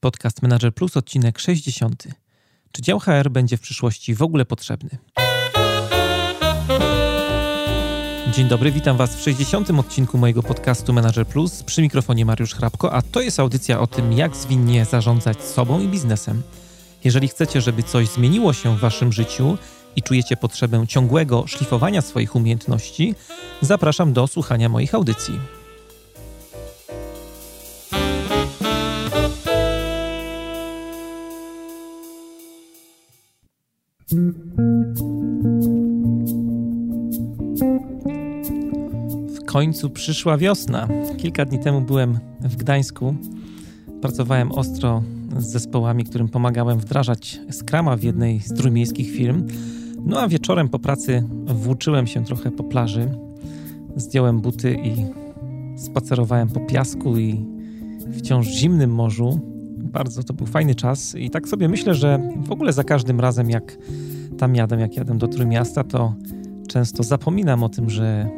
Podcast Manager Plus, odcinek 60. Czy dział HR będzie w przyszłości w ogóle potrzebny? Dzień dobry, witam Was w 60. odcinku mojego podcastu Manager Plus. Przy mikrofonie Mariusz Hrabko, a to jest audycja o tym, jak zwinnie zarządzać sobą i biznesem. Jeżeli chcecie, żeby coś zmieniło się w Waszym życiu i czujecie potrzebę ciągłego szlifowania swoich umiejętności, zapraszam do słuchania moich audycji. Końcu przyszła wiosna. Kilka dni temu byłem w Gdańsku. Pracowałem ostro z zespołami, którym pomagałem wdrażać skrama w jednej z trójmiejskich firm. No a wieczorem po pracy włóczyłem się trochę po plaży. Zdjąłem buty i spacerowałem po piasku i wciąż zimnym morzu. Bardzo to był fajny czas i tak sobie myślę, że w ogóle za każdym razem jak tam jadę, jak jadę do Trójmiasta, to często zapominam o tym, że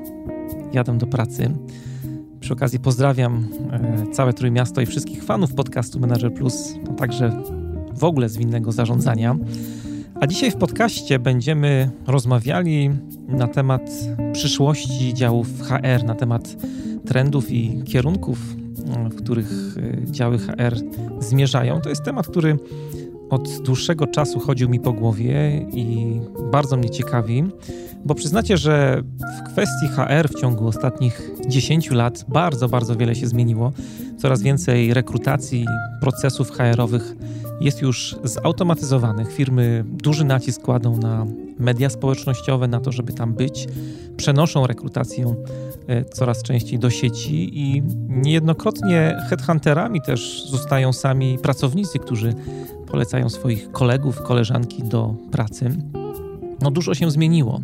jadę do pracy. Przy okazji pozdrawiam e, całe Trójmiasto i wszystkich fanów podcastu Manager Plus, a także w ogóle zwinnego zarządzania. A dzisiaj w podcaście będziemy rozmawiali na temat przyszłości działów HR, na temat trendów i kierunków, w których e, działy HR zmierzają. To jest temat, który od dłuższego czasu chodził mi po głowie i bardzo mnie ciekawi, bo przyznacie, że w kwestii HR w ciągu ostatnich 10 lat bardzo, bardzo wiele się zmieniło. Coraz więcej rekrutacji, procesów HR-owych jest już zautomatyzowanych. Firmy duży nacisk kładą na media społecznościowe, na to, żeby tam być, przenoszą rekrutację e, coraz częściej do sieci i niejednokrotnie headhunterami też zostają sami pracownicy, którzy polecają swoich kolegów, koleżanki do pracy. No dużo się zmieniło.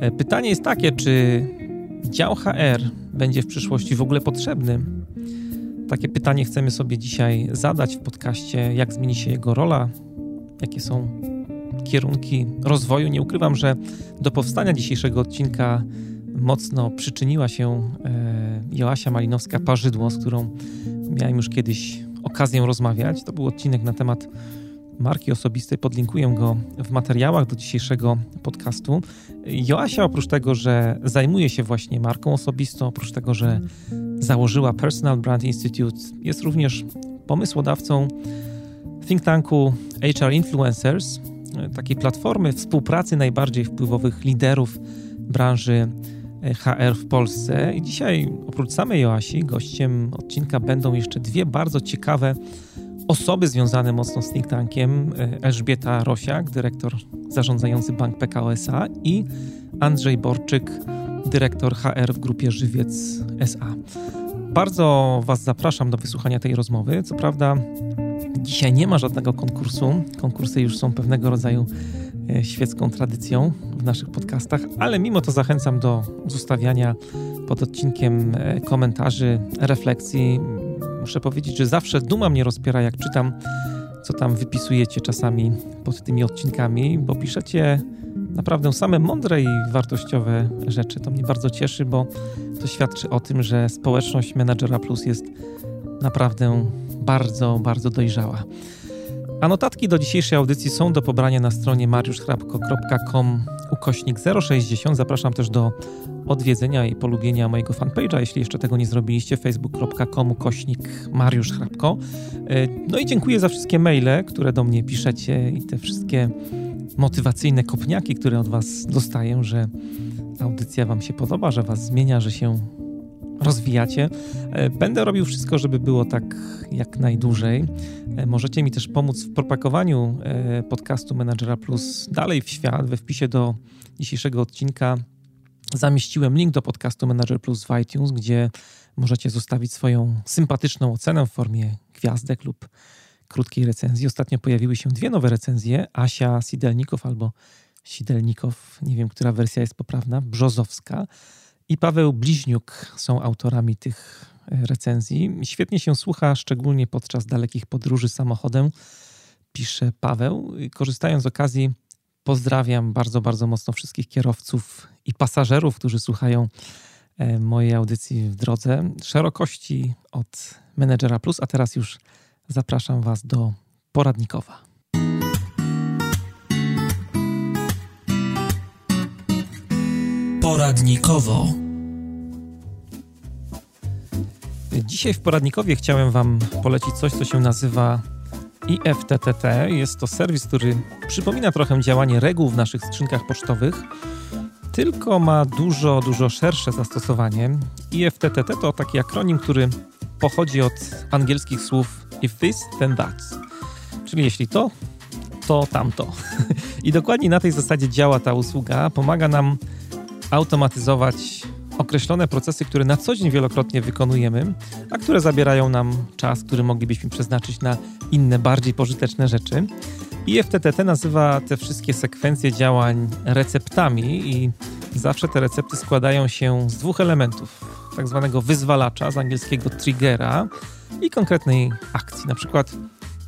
E, pytanie jest takie, czy dział HR będzie w przyszłości w ogóle potrzebny? Takie pytanie chcemy sobie dzisiaj zadać w podcaście, jak zmieni się jego rola, jakie są kierunki rozwoju. Nie ukrywam, że do powstania dzisiejszego odcinka mocno przyczyniła się e, Joasia Malinowska-Parzydło, z którą miałem już kiedyś okazję rozmawiać. To był odcinek na temat marki osobistej. Podlinkuję go w materiałach do dzisiejszego podcastu. Joasia, oprócz tego, że zajmuje się właśnie marką osobistą, oprócz tego, że założyła Personal Brand Institute, jest również pomysłodawcą think tanku HR Influencers, takiej platformy współpracy najbardziej wpływowych liderów branży HR w Polsce. I dzisiaj oprócz samej Joasi gościem odcinka będą jeszcze dwie bardzo ciekawe osoby związane mocno z think tankiem. Elżbieta Rosiak, dyrektor zarządzający Bank PKO SA i Andrzej Borczyk, dyrektor HR w grupie Żywiec SA. Bardzo Was zapraszam do wysłuchania tej rozmowy. Co prawda, dzisiaj nie ma żadnego konkursu. Konkursy już są pewnego rodzaju E, świecką tradycją w naszych podcastach, ale mimo to zachęcam do zostawiania pod odcinkiem e, komentarzy, refleksji. Muszę powiedzieć, że zawsze duma mnie rozpiera, jak czytam, co tam wypisujecie czasami pod tymi odcinkami, bo piszecie naprawdę same mądre i wartościowe rzeczy. To mnie bardzo cieszy, bo to świadczy o tym, że społeczność Managera Plus jest naprawdę bardzo, bardzo dojrzała. A notatki do dzisiejszej audycji są do pobrania na stronie mariuszchrapko.com ukośnik 060. Zapraszam też do odwiedzenia i polubienia mojego fanpage'a, jeśli jeszcze tego nie zrobiliście, facebook.com ukośnik. E, no i dziękuję za wszystkie maile, które do mnie piszecie i te wszystkie motywacyjne kopniaki, które od Was dostaję, że audycja Wam się podoba, że Was zmienia, że się rozwijacie. E, będę robił wszystko, żeby było tak jak najdłużej. E, możecie mi też pomóc w propagowaniu e, podcastu Managera Plus dalej w świat. We wpisie do dzisiejszego odcinka zamieściłem link do podcastu Manager Plus w iTunes, gdzie możecie zostawić swoją sympatyczną ocenę w formie gwiazdek lub krótkiej recenzji. Ostatnio pojawiły się dwie nowe recenzje: Asia Sidelnikow albo Sidelnikow, nie wiem, która wersja jest poprawna, Brzozowska i Paweł Bliźniuk są autorami tych e, recenzji. Świetnie się słucha, szczególnie podczas dalekich podróży samochodem, pisze Paweł. Korzystając z okazji, pozdrawiam bardzo, bardzo mocno wszystkich kierowców i pasażerów, którzy słuchają e, mojej audycji w drodze. Szerokości od Menedżera Plus, a teraz już zapraszam Was do poradnikowa. Poradnikowo. Dzisiaj w poradnikowie chciałem Wam polecić coś, co się nazywa IFTTT. Jest to serwis, który przypomina trochę działanie reguł w naszych skrzynkach pocztowych, tylko ma dużo, dużo szersze zastosowanie. IFTTT to taki akronim, który pochodzi od angielskich słów if this, then that. Czyli jeśli to, to tamto. I dokładnie na tej zasadzie działa ta usługa. Pomaga nam automatyzować określone procesy, które na co dzień wielokrotnie wykonujemy, a które zabierają nam czas, który moglibyśmy przeznaczyć na inne, bardziej pożyteczne rzeczy. I FTTT nazywa te wszystkie sekwencje działań receptami i zawsze te recepty składają się z dwóch elementów. Tak zwanego wyzwalacza, z angielskiego triggera i konkretnej akcji. Na przykład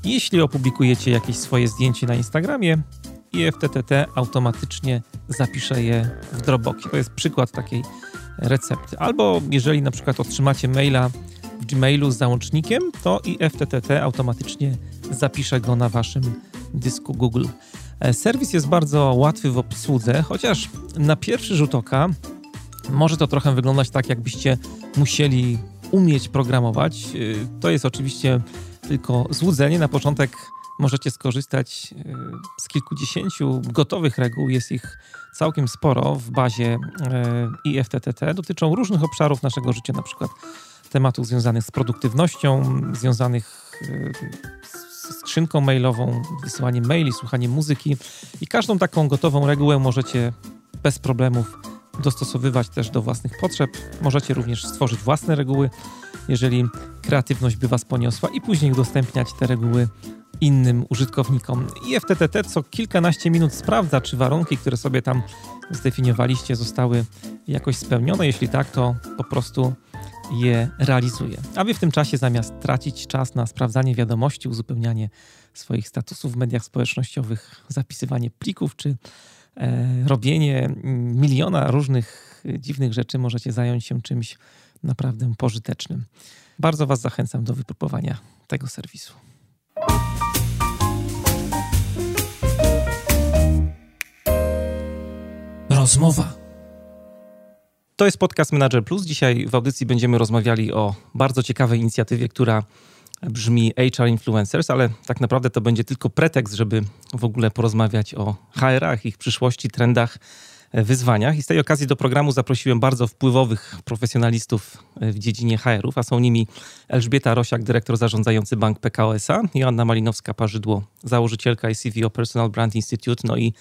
jeśli opublikujecie jakieś swoje zdjęcie na Instagramie, i FTTT automatycznie zapisze je w Dropboxie. To jest przykład takiej recepty. Albo jeżeli na przykład otrzymacie maila w Gmailu z załącznikiem, to i FTTT automatycznie zapisze go na waszym dysku Google. E, serwis jest bardzo łatwy w obsłudze, chociaż na pierwszy rzut oka może to trochę wyglądać tak, jakbyście musieli umieć programować. E, to jest oczywiście tylko złudzenie. Na początek możecie skorzystać e, z kilkudziesięciu gotowych reguł. Jest ich całkiem sporo w bazie e, IFTTT. Dotyczą różnych obszarów naszego życia, na przykład tematów związanych z produktywnością, związanych e, z skrzynką mailową, wysyłaniem maili, słuchaniem muzyki. I każdą taką gotową regułę możecie bez problemów dostosowywać też do własnych potrzeb. Możecie również stworzyć własne reguły, jeżeli kreatywność by Was poniosła, i później udostępniać te reguły innym użytkownikom. I FTTT co kilkanaście minut sprawdza, czy warunki, które sobie tam zdefiniowaliście, zostały jakoś spełnione. Jeśli tak, to po prostu je realizuje. A wy w tym czasie zamiast tracić czas na sprawdzanie wiadomości, uzupełnianie swoich statusów w mediach społecznościowych, zapisywanie plików czy e, robienie miliona różnych dziwnych rzeczy, możecie zająć się czymś naprawdę pożytecznym. Bardzo Was zachęcam do wypróbowania tego serwisu. Rozmowa. To jest podcast Manager Plus. Dzisiaj w audycji będziemy rozmawiali o bardzo ciekawej inicjatywie, która brzmi HR Influencers, ale tak naprawdę to będzie tylko pretekst, żeby w ogóle porozmawiać o HR-ach, ich przyszłości, trendach wyzwaniach. I z tej okazji do programu zaprosiłem bardzo wpływowych profesjonalistów w dziedzinie HR-ów, a są nimi Elżbieta Rosiak, dyrektor zarządzający Bank PKO SA, Joanna Malinowska-Parzydło, założycielka ICVO Personal Brand Institute, no i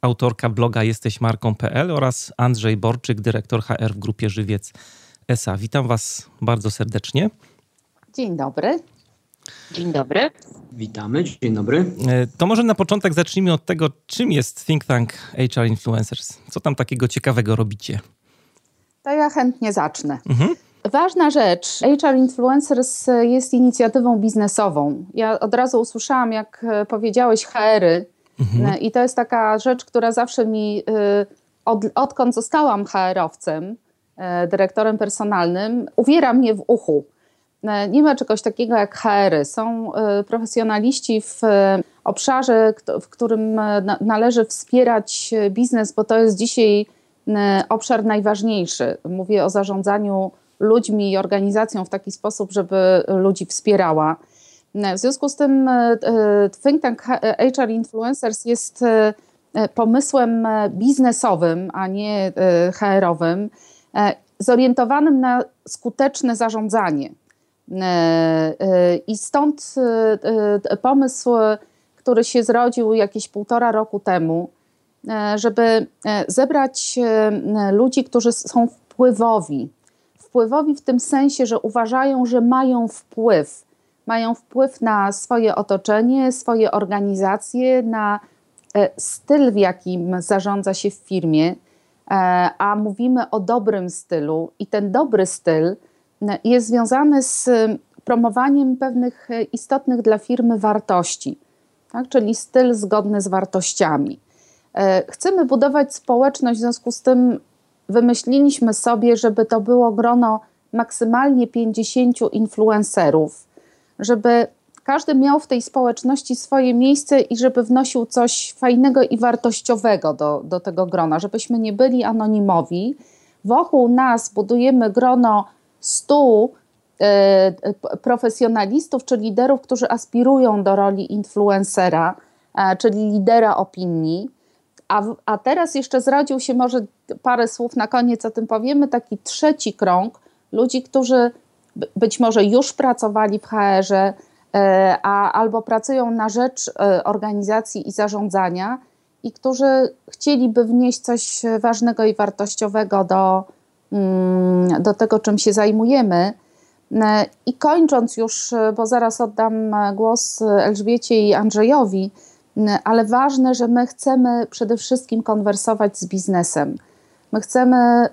autorka bloga jesteśmarką.pl oraz Andrzej Borczyk, dyrektor HR w Grupie Żywiec SA. Witam Was bardzo serdecznie. Dzień dobry. Dzień dobry. Witamy, dzień dobry. E, to może na początek zacznijmy od tego, czym jest Think Tank HR Influencers. Co tam takiego ciekawego robicie? To ja chętnie zacznę. Mhm. Ważna rzecz, HR Influencers jest inicjatywą biznesową. Ja od razu usłyszałam, jak powiedziałeś, HR-y. Mhm. I to jest taka rzecz, która zawsze mi, y, od, odkąd zostałam HR-owcem, y, dyrektorem personalnym, uwiera mnie w uchu E, nie ma czegoś takiego jak HR-y. Są e, profesjonaliści w e, obszarze, w którym należy wspierać biznes, bo to jest dzisiaj obszar najważniejszy. Mówię o zarządzaniu ludźmi i organizacją w taki sposób, żeby ludzi wspierała. W związku z tym Think Tank HR Influencers jest pomysłem biznesowym, a nie HR-owym, zorientowanym na skuteczne zarządzanie. E, e, I stąd e, pomysł, który się zrodził jakieś półtora roku temu, żeby zebrać ludzi, którzy są wpływowi. Wpływowi w tym sensie, że uważają, że mają wpływ. Mają wpływ na swoje otoczenie, swoje organizacje, na styl, w jakim zarządza się w firmie, a mówimy o dobrym stylu, i ten dobry styl jest związany z promowaniem pewnych istotnych dla firmy wartości, tak? czyli styl zgodny z wartościami. E, chcemy budować społeczność, w związku z tym wymyśliliśmy sobie, żeby to było grono maksymalnie 50 influencerów, żeby każdy miał w tej społeczności swoje miejsce i żeby wnosił coś fajnego i wartościowego do, do tego grona, żebyśmy nie byli anonimowi. Wokół nas budujemy grono stu e, profesjonalistów czy liderów, którzy aspirują do roli influencera, e, czyli lidera opinii. A, a teraz jeszcze zrodził się, może parę słów na koniec o tym powiemy, taki trzeci krąg ludzi, którzy być może już pracowali w HR-ze, e, a, albo pracują na rzecz e, organizacji i zarządzania i którzy chcieliby wnieść coś ważnego i wartościowego do, mm, do tego, czym się zajmujemy. E, I kończąc już, bo zaraz oddam głos Elżbiecie i Andrzejowi, ale ważne, że my chcemy przede wszystkim konwersować z biznesem. My chcemy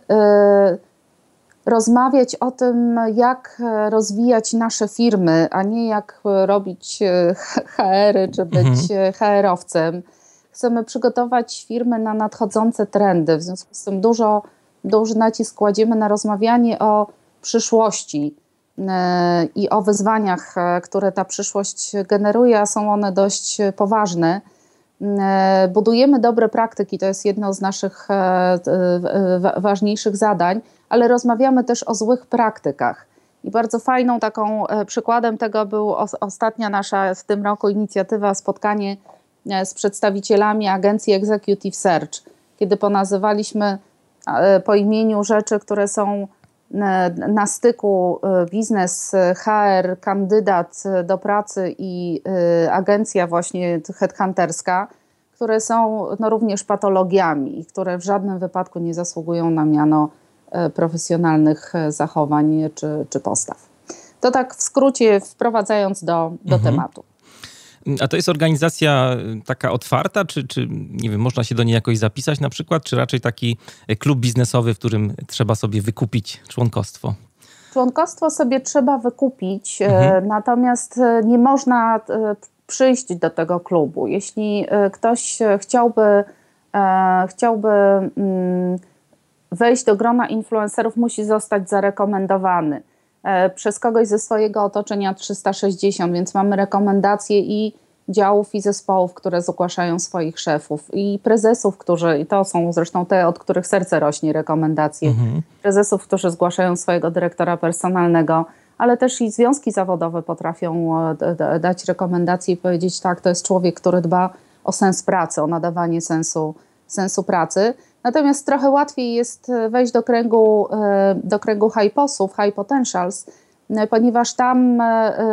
rozmawiać o tym, jak rozwijać nasze firmy, a nie jak robić HR-y czy być mhm. HR-owcem. Chcemy przygotować firmy na nadchodzące trendy. W związku z tym dużo, duży nacisk kładziemy na rozmawianie o przyszłości e, i o wyzwaniach, e, które ta przyszłość generuje, a są one dość poważne. E, budujemy dobre praktyki, to jest jedno z naszych ważniejszych zadań ale rozmawiamy też o złych praktykach. I bardzo fajną taką e, przykładem tego był ostatnia nasza w tym roku inicjatywa, spotkanie e, z przedstawicielami agencji Executive Search, kiedy ponazywaliśmy e, po imieniu rzeczy, które są na styku biznes, HR, kandydat do pracy i agencja właśnie headhunterska, które są no, również patologiami i które w żadnym wypadku nie zasługują na miano profesjonalnych zachowań czy, czy postaw. To tak w skrócie wprowadzając do, do mhm. tematu. A to jest organizacja e, taka otwarta, czy, czy nie wiem, można się do niej jakoś zapisać na przykład, czy raczej taki klub biznesowy, w którym trzeba sobie wykupić członkostwo? Członkostwo sobie trzeba wykupić, mhm. natomiast nie można przyjść do tego klubu. Jeśli ktoś chciałby, chciałby mm, wejść do grona influencerów, musi zostać zarekomendowany e, przez kogoś ze swojego otoczenia 360, więc mamy rekomendacje i działów i zespołów, które zgłaszają swoich szefów i prezesów, którzy, i to są zresztą te, od których serce rośnie rekomendacje, mhm. prezesów, którzy zgłaszają swojego dyrektora personalnego, ale też i związki zawodowe potrafią e, dać rekomendacje i powiedzieć tak, to jest człowiek, który dba o sens pracy, o nadawanie sensu, sensu pracy. Natomiast trochę łatwiej jest e, wejść do kręgu, e, do kręgu high posów, high potentials, e, ponieważ tam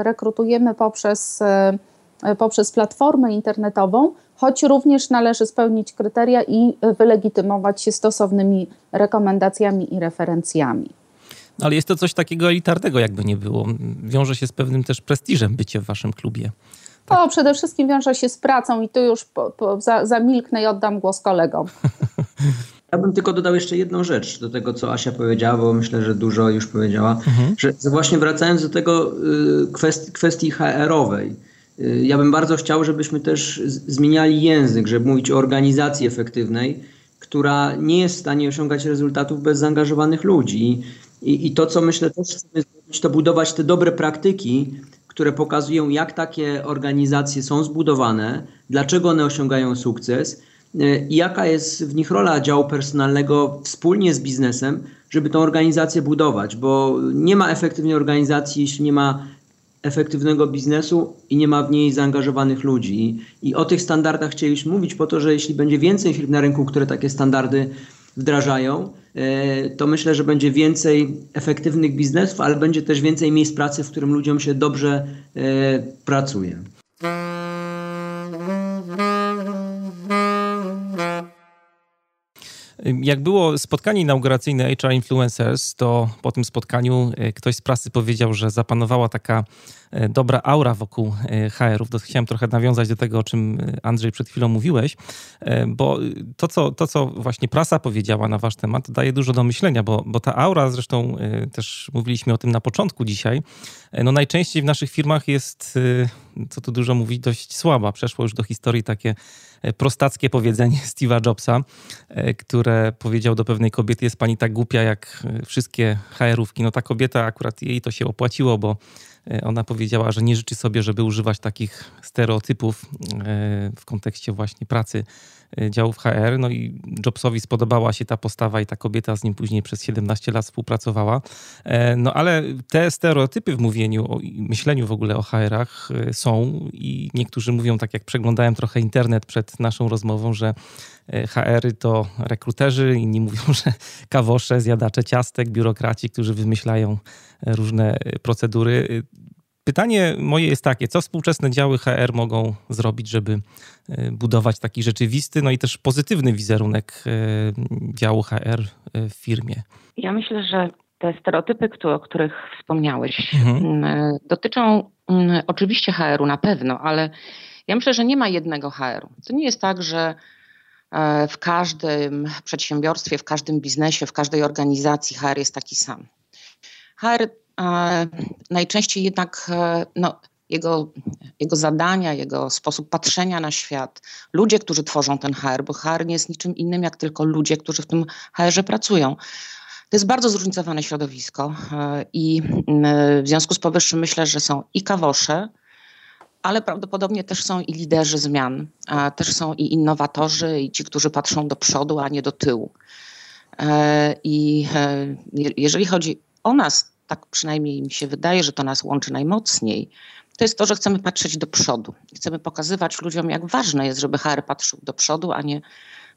rekrutujemy poprzez, poprzez platformę internetową, choć również należy spełnić kryteria i wylegitymować się stosownymi rekomendacjami i referencjami. Ale jest to coś takiego elitarnego, jakby nie było. Wiąże się z pewnym też prestiżem bycie w waszym klubie. Tak. To przede wszystkim wiąże się z pracą i tu już po, po, za, zamilknę i oddam głos kolegom. Ja bym tylko dodał jeszcze jedną rzecz do tego, co Asia powiedziała, bo myślę, że dużo już powiedziała, mhm. że właśnie wracając do tego y, kwestii, kwestii HR-owej, y, ja bym bardzo chciał, żebyśmy też zmieniali język, żeby mówić o organizacji efektywnej, która nie jest w stanie osiągać rezultatów bez zaangażowanych ludzi. I, i to, co myślę też chcemy zrobić, to budować te dobre praktyki, które pokazują, jak takie organizacje są zbudowane, dlaczego one osiągają sukces i jaka jest w nich rola działu personalnego wspólnie z biznesem, żeby tą organizację budować, bo nie ma efektywnej organizacji, jeśli nie ma efektywnego biznesu i nie ma w niej zaangażowanych ludzi. I, I, o tych standardach chcieliśmy mówić po to, że jeśli będzie więcej firm na rynku, które takie standardy wdrażają, e, to myślę, że będzie więcej efektywnych biznesów, ale będzie też więcej miejsc pracy, w którym ludziom się dobrze e, pracuje. Jak było spotkanie inauguracyjne HR Influencers, to po tym spotkaniu e, ktoś z prasy powiedział, że zapanowała taka e, dobra aura wokół e, HR-ów. Chciałem trochę nawiązać do tego, o czym Andrzej przed chwilą mówiłeś, bo to, co, to, co właśnie prasa powiedziała na wasz temat, daje dużo do myślenia, bo, bo ta aura, zresztą też mówiliśmy o tym na początku dzisiaj, no najczęściej w naszych firmach jest, co tu dużo mówić, dość słaba. Przeszło już do historii takie prostackie powiedzenie Steve'a Jobsa, e, które powiedział do pewnej kobiety, jest pani tak głupia jak e, wszystkie HR-ówki. No ta kobieta, akurat jej to się opłaciło, bo Ona powiedziała, że nie życzy sobie, żeby używać takich stereotypów w kontekście właśnie pracy działów HR. No i Jobsowi spodobała się ta postawa i ta kobieta z nim później przez 17 lat współpracowała. No ale te stereotypy w mówieniu, o myśleniu w ogóle o HR-ach są i niektórzy mówią, tak jak przeglądałem trochę internet przed naszą rozmową, że HR-y to rekruterzy, inni mówią, że kawosze, zjadacze ciastek, biurokraci, którzy wymyślają różne procedury. Pytanie moje jest takie, co współczesne działy HR mogą zrobić, żeby e, budować taki rzeczywisty, no i też pozytywny wizerunek e, działu HR e, w firmie? Ja myślę, że te stereotypy, o których wspomniałeś, mhm. dotyczą oczywiście HR-u na pewno, ale ja myślę, że nie ma jednego HR-u. To nie jest tak, że w każdym przedsiębiorstwie, w każdym biznesie, w każdej organizacji HR jest taki sam. HR najczęściej jednak e, no, jego, jego zadania, jego sposób patrzenia na świat, ludzie, którzy tworzą ten HR, bo HR nie jest niczym innym jak tylko ludzie, którzy w tym HR-ze pracują. To jest bardzo zróżnicowane środowisko e, i w związku z powyższym myślę, że są i kawosze, ale prawdopodobnie też są i liderzy zmian, też są i innowatorzy, i ci, którzy patrzą do przodu, a nie do tyłu. E, I jeżeli chodzi o nas, tak przynajmniej mi się wydaje, że to nas łączy najmocniej, to jest to, że chcemy patrzeć do przodu. Chcemy pokazywać ludziom, jak ważne jest, żeby HR patrzył do przodu, a nie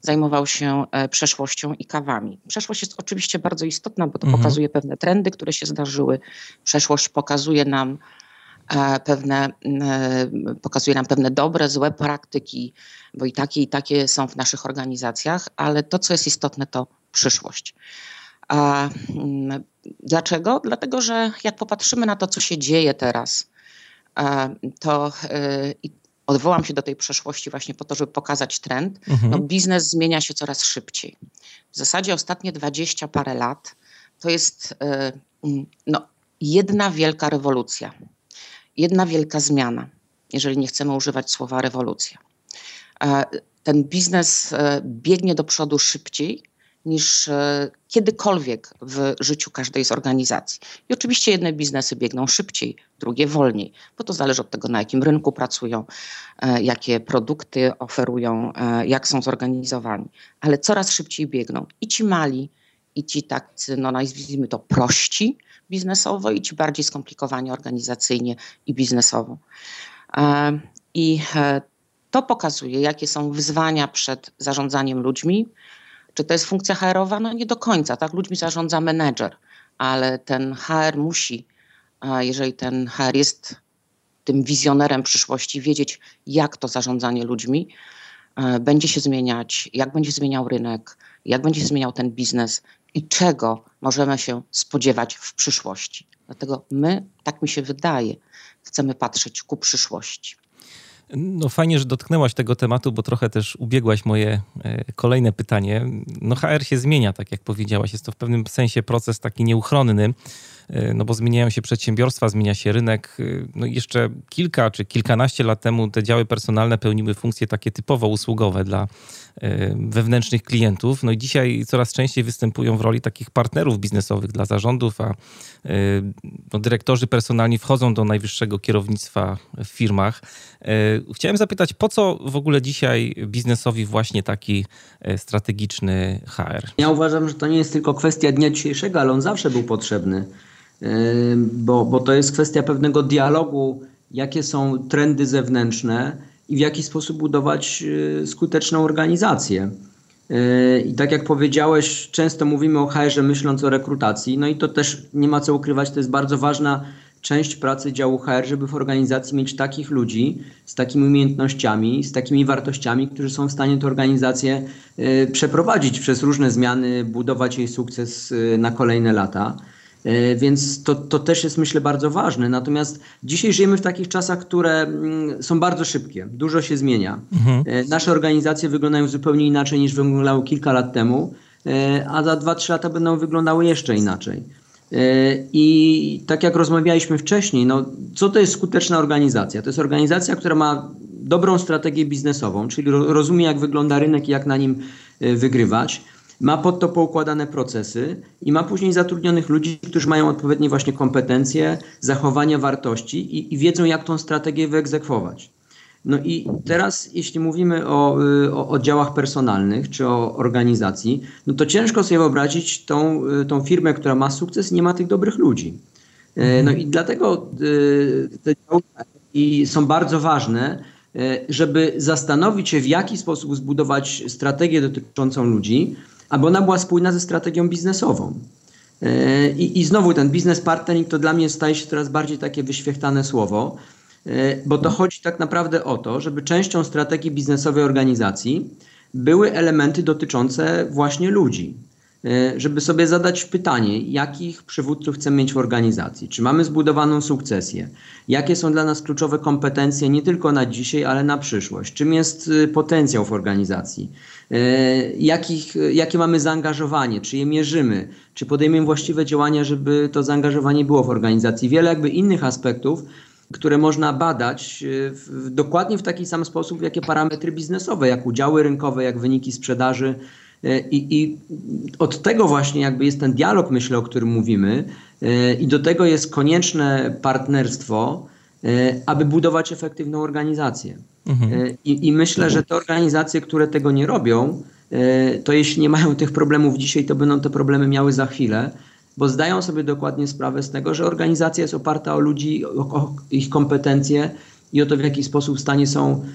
zajmował się e, przeszłością i kawami. Przeszłość jest oczywiście bardzo istotna, bo to mhm. pokazuje pewne trendy, które się zdarzyły. Przeszłość pokazuje nam e, pewne, e, pokazuje nam pewne dobre, złe praktyki, bo i takie, i takie są w naszych organizacjach, ale to, co jest istotne, to przyszłość. A dlaczego? Dlatego, że jak popatrzymy na to, co się dzieje teraz, to y, i odwołam się do tej przeszłości właśnie po to, żeby pokazać trend, mhm. no biznes zmienia się coraz szybciej. W zasadzie ostatnie dwadzieścia parę lat to jest y, mm, no, jedna wielka rewolucja, jedna wielka zmiana, jeżeli nie chcemy używać słowa rewolucja. Ten biznes biegnie do przodu szybciej niż e, kiedykolwiek w życiu każdej z organizacji. I oczywiście jedne biznesy biegną szybciej, drugie wolniej, bo to zależy od tego, na jakim rynku pracują, e, jakie produkty oferują, e, jak są zorganizowani. Ale coraz szybciej biegną i ci mali, i ci tacy, no nazwijmy to prości biznesowo, i ci bardziej skomplikowani organizacyjnie i biznesowo. I to pokazuje, jakie są wyzwania przed zarządzaniem ludźmi, czy to jest funkcja HR-owa? No nie do końca, tak? Ludźmi zarządza menedżer, ale ten HR musi, jeżeli ten HR jest tym wizjonerem przyszłości, wiedzieć, jak to zarządzanie ludźmi będzie się zmieniać, jak będzie zmieniał rynek, jak będzie się zmieniał ten biznes i czego możemy się spodziewać w przyszłości. Dlatego my, tak mi się wydaje, chcemy patrzeć ku przyszłości. No fajnie, że dotknęłaś tego tematu, bo trochę też ubiegłaś moje e, kolejne pytanie. No HR się zmienia, tak jak powiedziałaś. Jest to w pewnym sensie proces taki nieuchronny. E, no bo zmieniają się przedsiębiorstwa, zmienia się rynek. E, no jeszcze kilka czy kilkanaście lat temu te działy personalne pełniły funkcje takie typowo usługowe dla e, wewnętrznych klientów. No i dzisiaj coraz częściej występują w roli takich partnerów biznesowych dla zarządów, a no, dyrektorzy personalni wchodzą do najwyższego kierownictwa w firmach. Chciałem zapytać, po co w ogóle dzisiaj biznesowi właśnie taki strategiczny HR? Ja uważam, że to nie jest tylko kwestia dnia dzisiejszego, ale on zawsze był potrzebny bo, bo to jest kwestia pewnego dialogu, jakie są trendy zewnętrzne i w jaki sposób budować y, skuteczną organizację. Y, I tak jak powiedziałeś, często mówimy o HR-ze myśląc o rekrutacji, no i to też nie ma co ukrywać, to jest bardzo ważna część pracy działu HR, żeby w organizacji mieć takich ludzi z takimi umiejętnościami, z takimi wartościami, którzy są w stanie tę organizację y, przeprowadzić przez różne zmiany, budować jej sukces na kolejne lata. E, więc to, to też jest myślę bardzo ważne. Natomiast dzisiaj żyjemy w takich czasach, które mm, są bardzo szybkie. Dużo się zmienia. Mhm. E, nasze organizacje wyglądają zupełnie inaczej niż wyglądały kilka lat temu, e, a za 2-3 lata będą wyglądały jeszcze inaczej. I tak jak rozmawialiśmy wcześniej, no, co to jest skuteczna organizacja? To jest organizacja, która ma dobrą strategię biznesową, czyli rozumie, jak wygląda rynek i jak na nim wygrywać ma pod to poukładane procesy i ma później zatrudnionych ludzi, którzy mają odpowiednie właśnie kompetencje, zachowania wartości i, i wiedzą, jak tą strategię wyegzekwować. No i teraz, jeśli mówimy o, y, o oddziałach personalnych czy o organizacji, no to ciężko sobie wyobrazić tą, y, tą firmę, która ma sukces, nie ma tych dobrych ludzi. E, no i dlatego y, te działy są bardzo ważne, e, żeby zastanowić się, w jaki sposób zbudować strategię dotyczącą ludzi, aby ona była spójna ze strategią biznesową. E, I, I znowu ten biznes partnering to dla mnie staje się coraz bardziej takie wyświechtane słowo, bo to chodzi tak naprawdę o to, żeby częścią strategii biznesowej organizacji były elementy dotyczące właśnie ludzi. E, żeby sobie zadać pytanie, jakich przywódców chcemy mieć w organizacji, czy mamy zbudowaną sukcesję, jakie są dla nas kluczowe kompetencje nie tylko na dzisiaj, ale na przyszłość, czym jest y, potencjał w organizacji, e, jakich, jakie mamy zaangażowanie, czy je mierzymy, czy podejmiemy właściwe działania, żeby to zaangażowanie było w organizacji. Wiele jakby innych aspektów, które można badać y, w, dokładnie w taki sam sposób, jakie parametry biznesowe, jak udziały rynkowe, jak wyniki sprzedaży, I, I, od tego właśnie jakby jest ten dialog, myślę, o którym mówimy, e, i do tego jest konieczne partnerstwo, e, aby budować efektywną organizację. Mhm. I, I, myślę, że te organizacje, które tego nie robią, to jeśli nie mają tych problemów dzisiaj, to będą te problemy miały za chwilę, bo zdają sobie dokładnie sprawę z tego, że organizacja jest oparta o ludzi, o, o ich kompetencje i o to, w jaki sposób w stanie są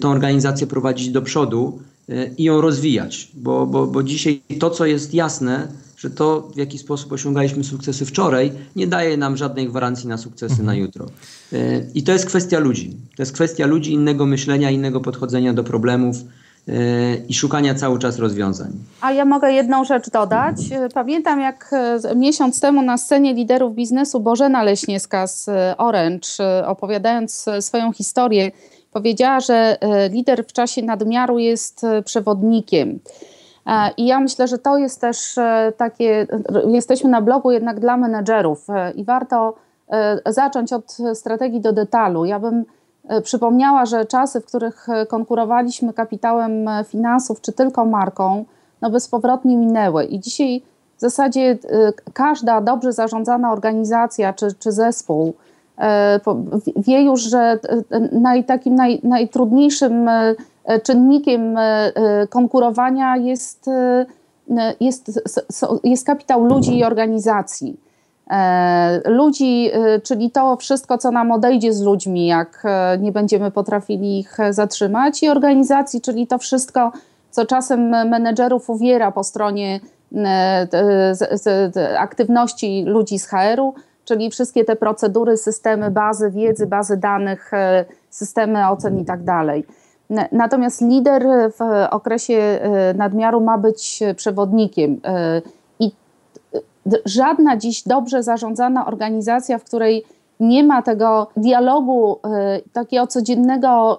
tą organizację prowadzić do przodu E, i ją rozwijać, bo, bo, bo dzisiaj to, co jest jasne, że to, w jaki sposób osiągaliśmy sukcesy wczoraj, nie daje nam żadnej gwarancji na sukcesy mhm. na jutro. E, I to jest kwestia ludzi. To jest kwestia ludzi, innego myślenia, innego podchodzenia do problemów e, i szukania cały czas rozwiązań. A ja mogę jedną rzecz dodać. Pamiętam, jak miesiąc temu na scenie liderów biznesu Bożena Leśniewska z Orange, opowiadając swoją historię, powiedziała, że e, lider w czasie nadmiaru jest e, przewodnikiem. E, I ja myślę, że to jest też takie, jesteśmy na blogu jednak dla menedżerów i warto zacząć od strategii do detalu. Ja bym przypomniała, że czasy, w których konkurowaliśmy kapitałem finansów czy tylko marką, no bezpowrotnie minęły i dzisiaj w zasadzie każda dobrze zarządzana organizacja czy, czy zespół wie już, że e, naj, takim naj, najtrudniejszym e, czynnikiem konkurowania jest, jest, jest kapitał ludzi i organizacji. Ludzi, czyli to wszystko, co nam odejdzie z ludźmi, jak nie będziemy potrafili ich zatrzymać, i organizacji, czyli to wszystko, co czasem menedżerów uwiera po stronie aktywności ludzi z HR-u, czyli wszystkie te procedury, systemy bazy wiedzy, bazy danych, e, systemy ocen i tak dalej. Natomiast lider w okresie e, nadmiaru ma być przewodnikiem e, i żadna dziś dobrze zarządzana organizacja, w której nie ma tego dialogu, takiego codziennego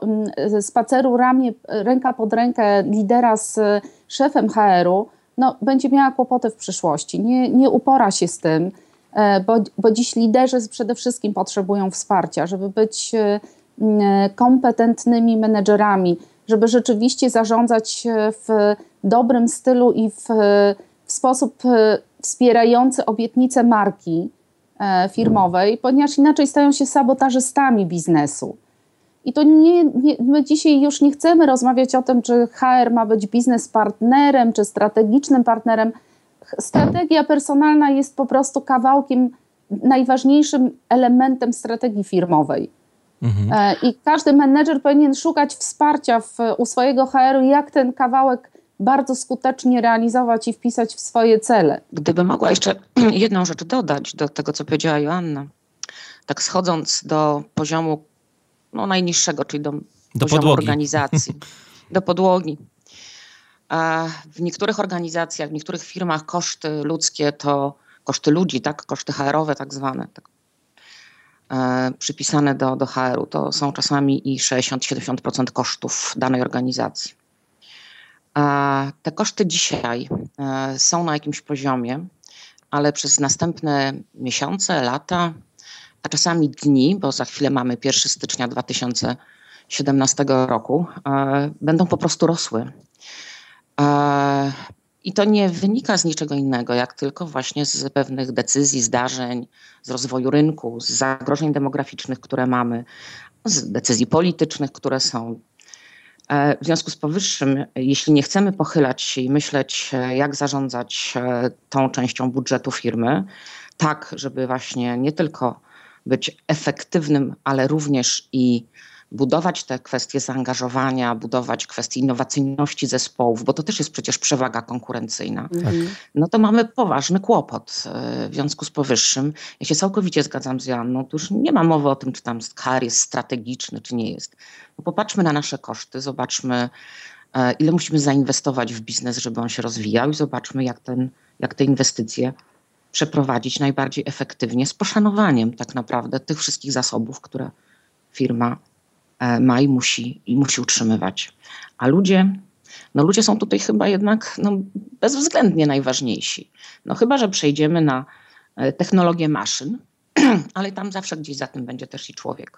spaceru ramię, ręka pod rękę lidera z szefem HR-u, no, będzie miała kłopoty w przyszłości. Nie, nie upora się z tym. E, bo, bo dziś liderzy przede wszystkim potrzebują wsparcia, żeby być e, kompetentnymi menedżerami, żeby rzeczywiście zarządzać w dobrym stylu i w, w sposób e, wspierający obietnice marki firmowej, ponieważ inaczej stają się sabotażystami biznesu. I to nie, nie, my dzisiaj już nie chcemy rozmawiać o tym, czy HR ma być biznes partnerem, czy strategicznym partnerem strategia personalna jest po prostu kawałkiem, najważniejszym elementem strategii firmowej. Mhm. E, I każdy menedżer powinien szukać wsparcia w, u swojego HR-u, jak ten kawałek bardzo skutecznie realizować i wpisać w swoje cele. Gdybym mogła jeszcze jedną rzecz dodać do tego, co powiedziała Joanna, tak schodząc do poziomu no, najniższego, czyli do, do poziomu podłogi. organizacji, do podłogi. W niektórych organizacjach, w niektórych firmach koszty ludzkie to koszty ludzi, tak, koszty HR-owe tak zwane, tak, e, przypisane do, do HR-u, to są czasami i 60-70% kosztów danej organizacji. Te koszty dzisiaj e, są na jakimś poziomie, ale przez następne miesiące, lata, a czasami dni, bo za chwilę mamy 1 stycznia 2017 roku, e, będą po prostu rosły. I to nie wynika z niczego innego, jak tylko właśnie z pewnych decyzji, zdarzeń, z rozwoju rynku, z zagrożeń demograficznych, które mamy, z decyzji politycznych, które są. E, w związku z powyższym, jeśli nie chcemy pochylać się i myśleć, e, jak zarządzać e, tą częścią budżetu firmy, tak, żeby właśnie nie tylko być efektywnym, ale również i budować te kwestie zaangażowania, budować kwestie innowacyjności zespołów, bo to też jest przecież przewaga konkurencyjna, tak. no to mamy poważny kłopot. E, w związku z powyższym, ja się całkowicie zgadzam z Janną, tu już nie ma mowy o tym, czy tam kar jest strategiczny, czy nie jest. No popatrzmy na nasze koszty, zobaczmy, e, ile musimy zainwestować w biznes, żeby on się rozwijał i zobaczmy, jak, ten, jak te inwestycje przeprowadzić najbardziej efektywnie, z poszanowaniem tak naprawdę tych wszystkich zasobów, które firma ma i musi, i musi utrzymywać. A ludzie, no ludzie są tutaj chyba jednak no, bezwzględnie najważniejsi. No chyba, że przejdziemy na e, technologię maszyn, ale tam zawsze gdzieś za tym będzie też i człowiek.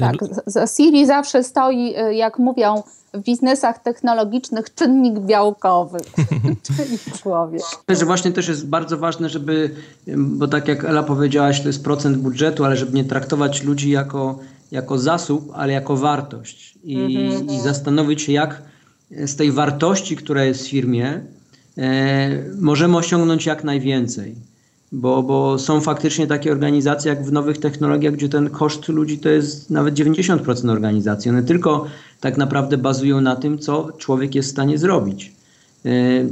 Tak, za Siri zawsze stoi, e, jak mówią w biznesach technologicznych, czynnik białkowy, czyli człowiek. Że właśnie też jest bardzo ważne, żeby, bo tak jak Ela powiedziałaś, to jest procent budżetu, ale żeby nie traktować ludzi jako jako zasób, ale jako wartość. I, mm-hmm. i zastanowić się, jak z tej wartości, która jest w firmie, e, możemy osiągnąć jak najwięcej. Bo, bo są faktycznie takie organizacje jak w nowych technologiach, gdzie ten koszt ludzi to jest nawet 90% organizacji. One tylko tak naprawdę bazują na tym, co człowiek jest w stanie zrobić. E,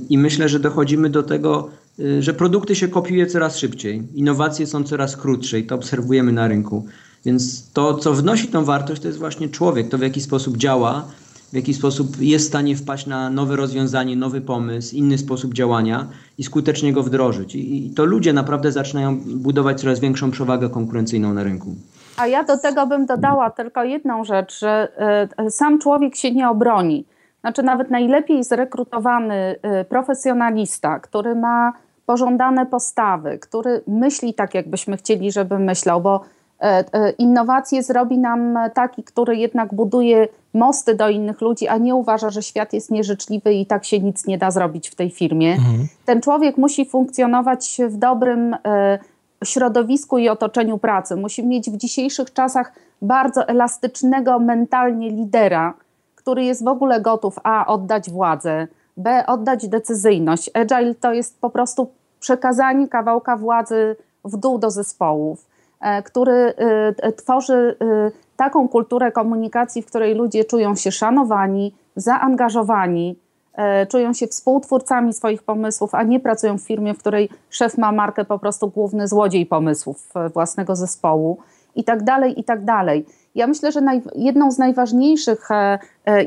I myślę, że dochodzimy do tego, e, że produkty się kopiuje coraz szybciej, innowacje są coraz krótsze i to obserwujemy na rynku. Więc to, co wnosi tą wartość, to jest właśnie człowiek, to w jaki sposób działa, w jaki sposób jest w stanie wpaść na nowe rozwiązanie, nowy pomysł, inny sposób działania i skutecznie go wdrożyć. I, to ludzie naprawdę zaczynają budować coraz większą przewagę konkurencyjną na rynku. A ja do tego bym dodała tylko jedną rzecz, że y, sam człowiek się nie obroni. Znaczy, nawet najlepiej zrekrutowany y, profesjonalista, który ma pożądane postawy, który myśli tak, jakbyśmy chcieli, żeby myślał, bo E, e, innowacje zrobi nam taki, który jednak buduje mosty do innych ludzi, a nie uważa, że świat jest nieżyczliwy i tak się nic nie da zrobić w tej firmie. Mhm. Ten człowiek musi funkcjonować w dobrym e, środowisku i otoczeniu pracy. Musi mieć w dzisiejszych czasach bardzo elastycznego mentalnie lidera, który jest w ogóle gotów a oddać władzę, b oddać decyzyjność. Agile to jest po prostu przekazanie kawałka władzy w dół do zespołów E, który e, tworzy e, taką kulturę komunikacji, w której ludzie czują się szanowani, zaangażowani, czują się współtwórcami swoich pomysłów, a nie pracują w firmie, w której szef ma markę po prostu główny złodziej pomysłów własnego zespołu i tak dalej, i tak dalej. Ja myślę, że jedną z najważniejszych,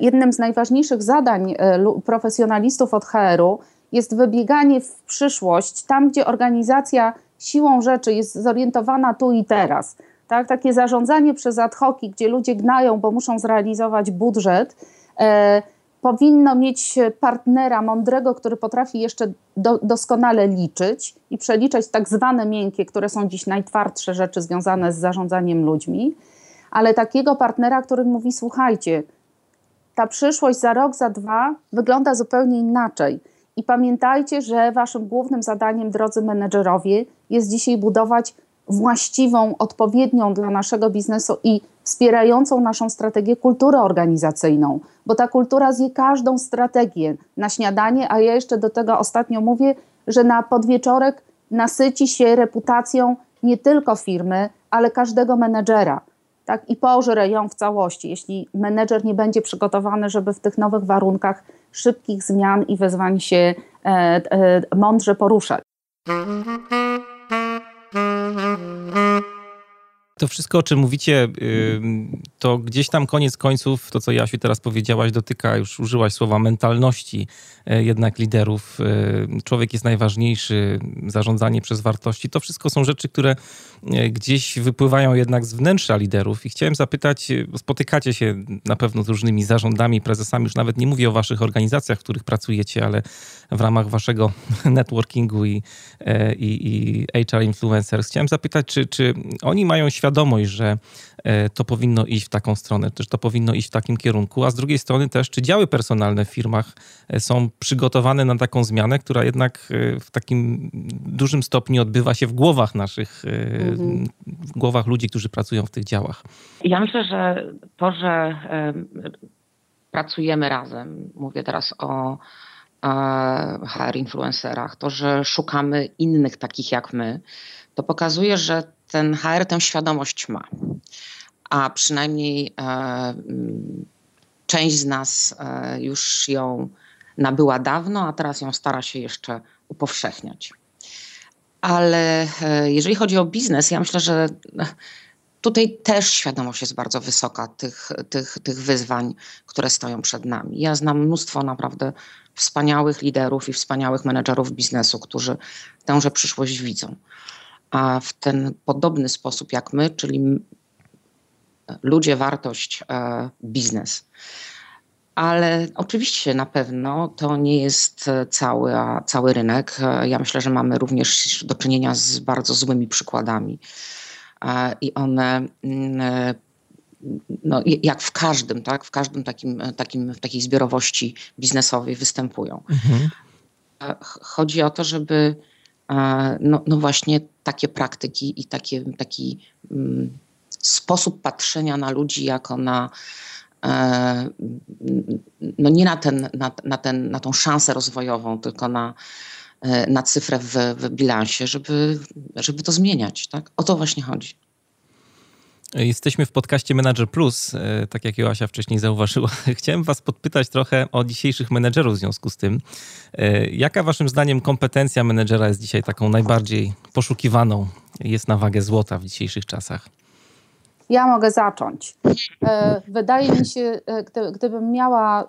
jednym z najważniejszych zadań profesjonalistów od HR-u jest wybieganie w przyszłość, tam gdzie organizacja siłą rzeczy jest zorientowana tu i teraz. Tak? Takie zarządzanie przez ad hoc, gdzie ludzie gnają, bo muszą zrealizować budżet, e, powinno mieć partnera mądrego, który potrafi jeszcze do, doskonale liczyć i przeliczać tak zwane miękkie, które są dziś najtwardsze rzeczy związane z zarządzaniem ludźmi, ale takiego partnera, który mówi: Słuchajcie, ta przyszłość za rok, za dwa wygląda zupełnie inaczej. I pamiętajcie, że waszym głównym zadaniem, drodzy menedżerowie, jest dzisiaj budować właściwą, odpowiednią dla naszego biznesu i wspierającą naszą strategię kulturę organizacyjną, bo ta kultura zje każdą strategię na śniadanie, a ja jeszcze do tego ostatnio mówię, że na podwieczorek nasyci się reputacją nie tylko firmy, ale każdego menedżera. Tak, i pożre ją w całości, jeśli menedżer nie będzie przygotowany, żeby w tych nowych warunkach szybkich zmian i wyzwań się e, e, mądrze poruszać. To wszystko, o czym mówicie, to gdzieś tam koniec końców, to co Jasiu teraz powiedziałaś, dotyka, już użyłaś słowa mentalności e, jednak liderów. Człowiek jest najważniejszy, zarządzanie przez wartości. To wszystko są rzeczy, które gdzieś wypływają jednak z wnętrza liderów. I chciałem zapytać, spotykacie się na pewno z różnymi zarządami, prezesami, już nawet nie mówię o waszych organizacjach, w których pracujecie, ale w ramach waszego networkingu i, e, i, i HR influencers. Chciałem zapytać, czy, czy oni mają świadomość, że e, to powinno iść w taką stronę, też to powinno iść w takim kierunku, a z drugiej strony też, czy działy personalne w firmach e, są przygotowane na taką zmianę, która jednak w takim dużym stopniu odbywa się w głowach naszych, mhm. w głowach ludzi, którzy pracują w tych działach. Ja myślę, że to, że pracujemy razem, mówię teraz o HR influencerach, to, że szukamy innych takich jak my, to pokazuje, że ten HR tę świadomość ma. A przynajmniej e, mm, część z nas e, już ją nabyła dawno, a teraz ją stara się jeszcze upowszechniać. Ale e, jeżeli chodzi o biznes, ja myślę, że Tutaj też świadomość jest bardzo wysoka tych, tych, tych wyzwań, które stoją przed nami. Ja znam mnóstwo naprawdę wspaniałych liderów i wspaniałych menedżerów biznesu, którzy tęże przyszłość widzą. A w ten podobny sposób jak my, czyli ludzie, wartość, e, biznes. Ale oczywiście na pewno to nie jest cały, cały rynek. Ja myślę, że mamy również do czynienia z bardzo złymi przykładami i one mm, e, no, jak w każdym, tak, w każdym takim, takim, w takiej zbiorowości biznesowej występują. Mhm. Chodzi o to, żeby e, no, no właśnie takie praktyki i takie, taki um, sposób patrzenia na ludzi jako na e, no nie na, ten, na, na, ten, na tą szansę rozwojową, tylko na, E, na cyfrę w, w bilansie, żeby, żeby to zmieniać. Tak? O to właśnie chodzi. Jesteśmy w podcaście Manager Plus, e, tak jak Joasia wcześniej zauważyła. Chciałem Was podpytać trochę o dzisiejszych menedżerów w związku z tym. E, jaka Waszym zdaniem kompetencja menedżera jest dzisiaj taką najbardziej poszukiwaną, jest na wagę złota w dzisiejszych czasach? Ja mogę zacząć. E, wydaje mi się, e, gdybym miała e,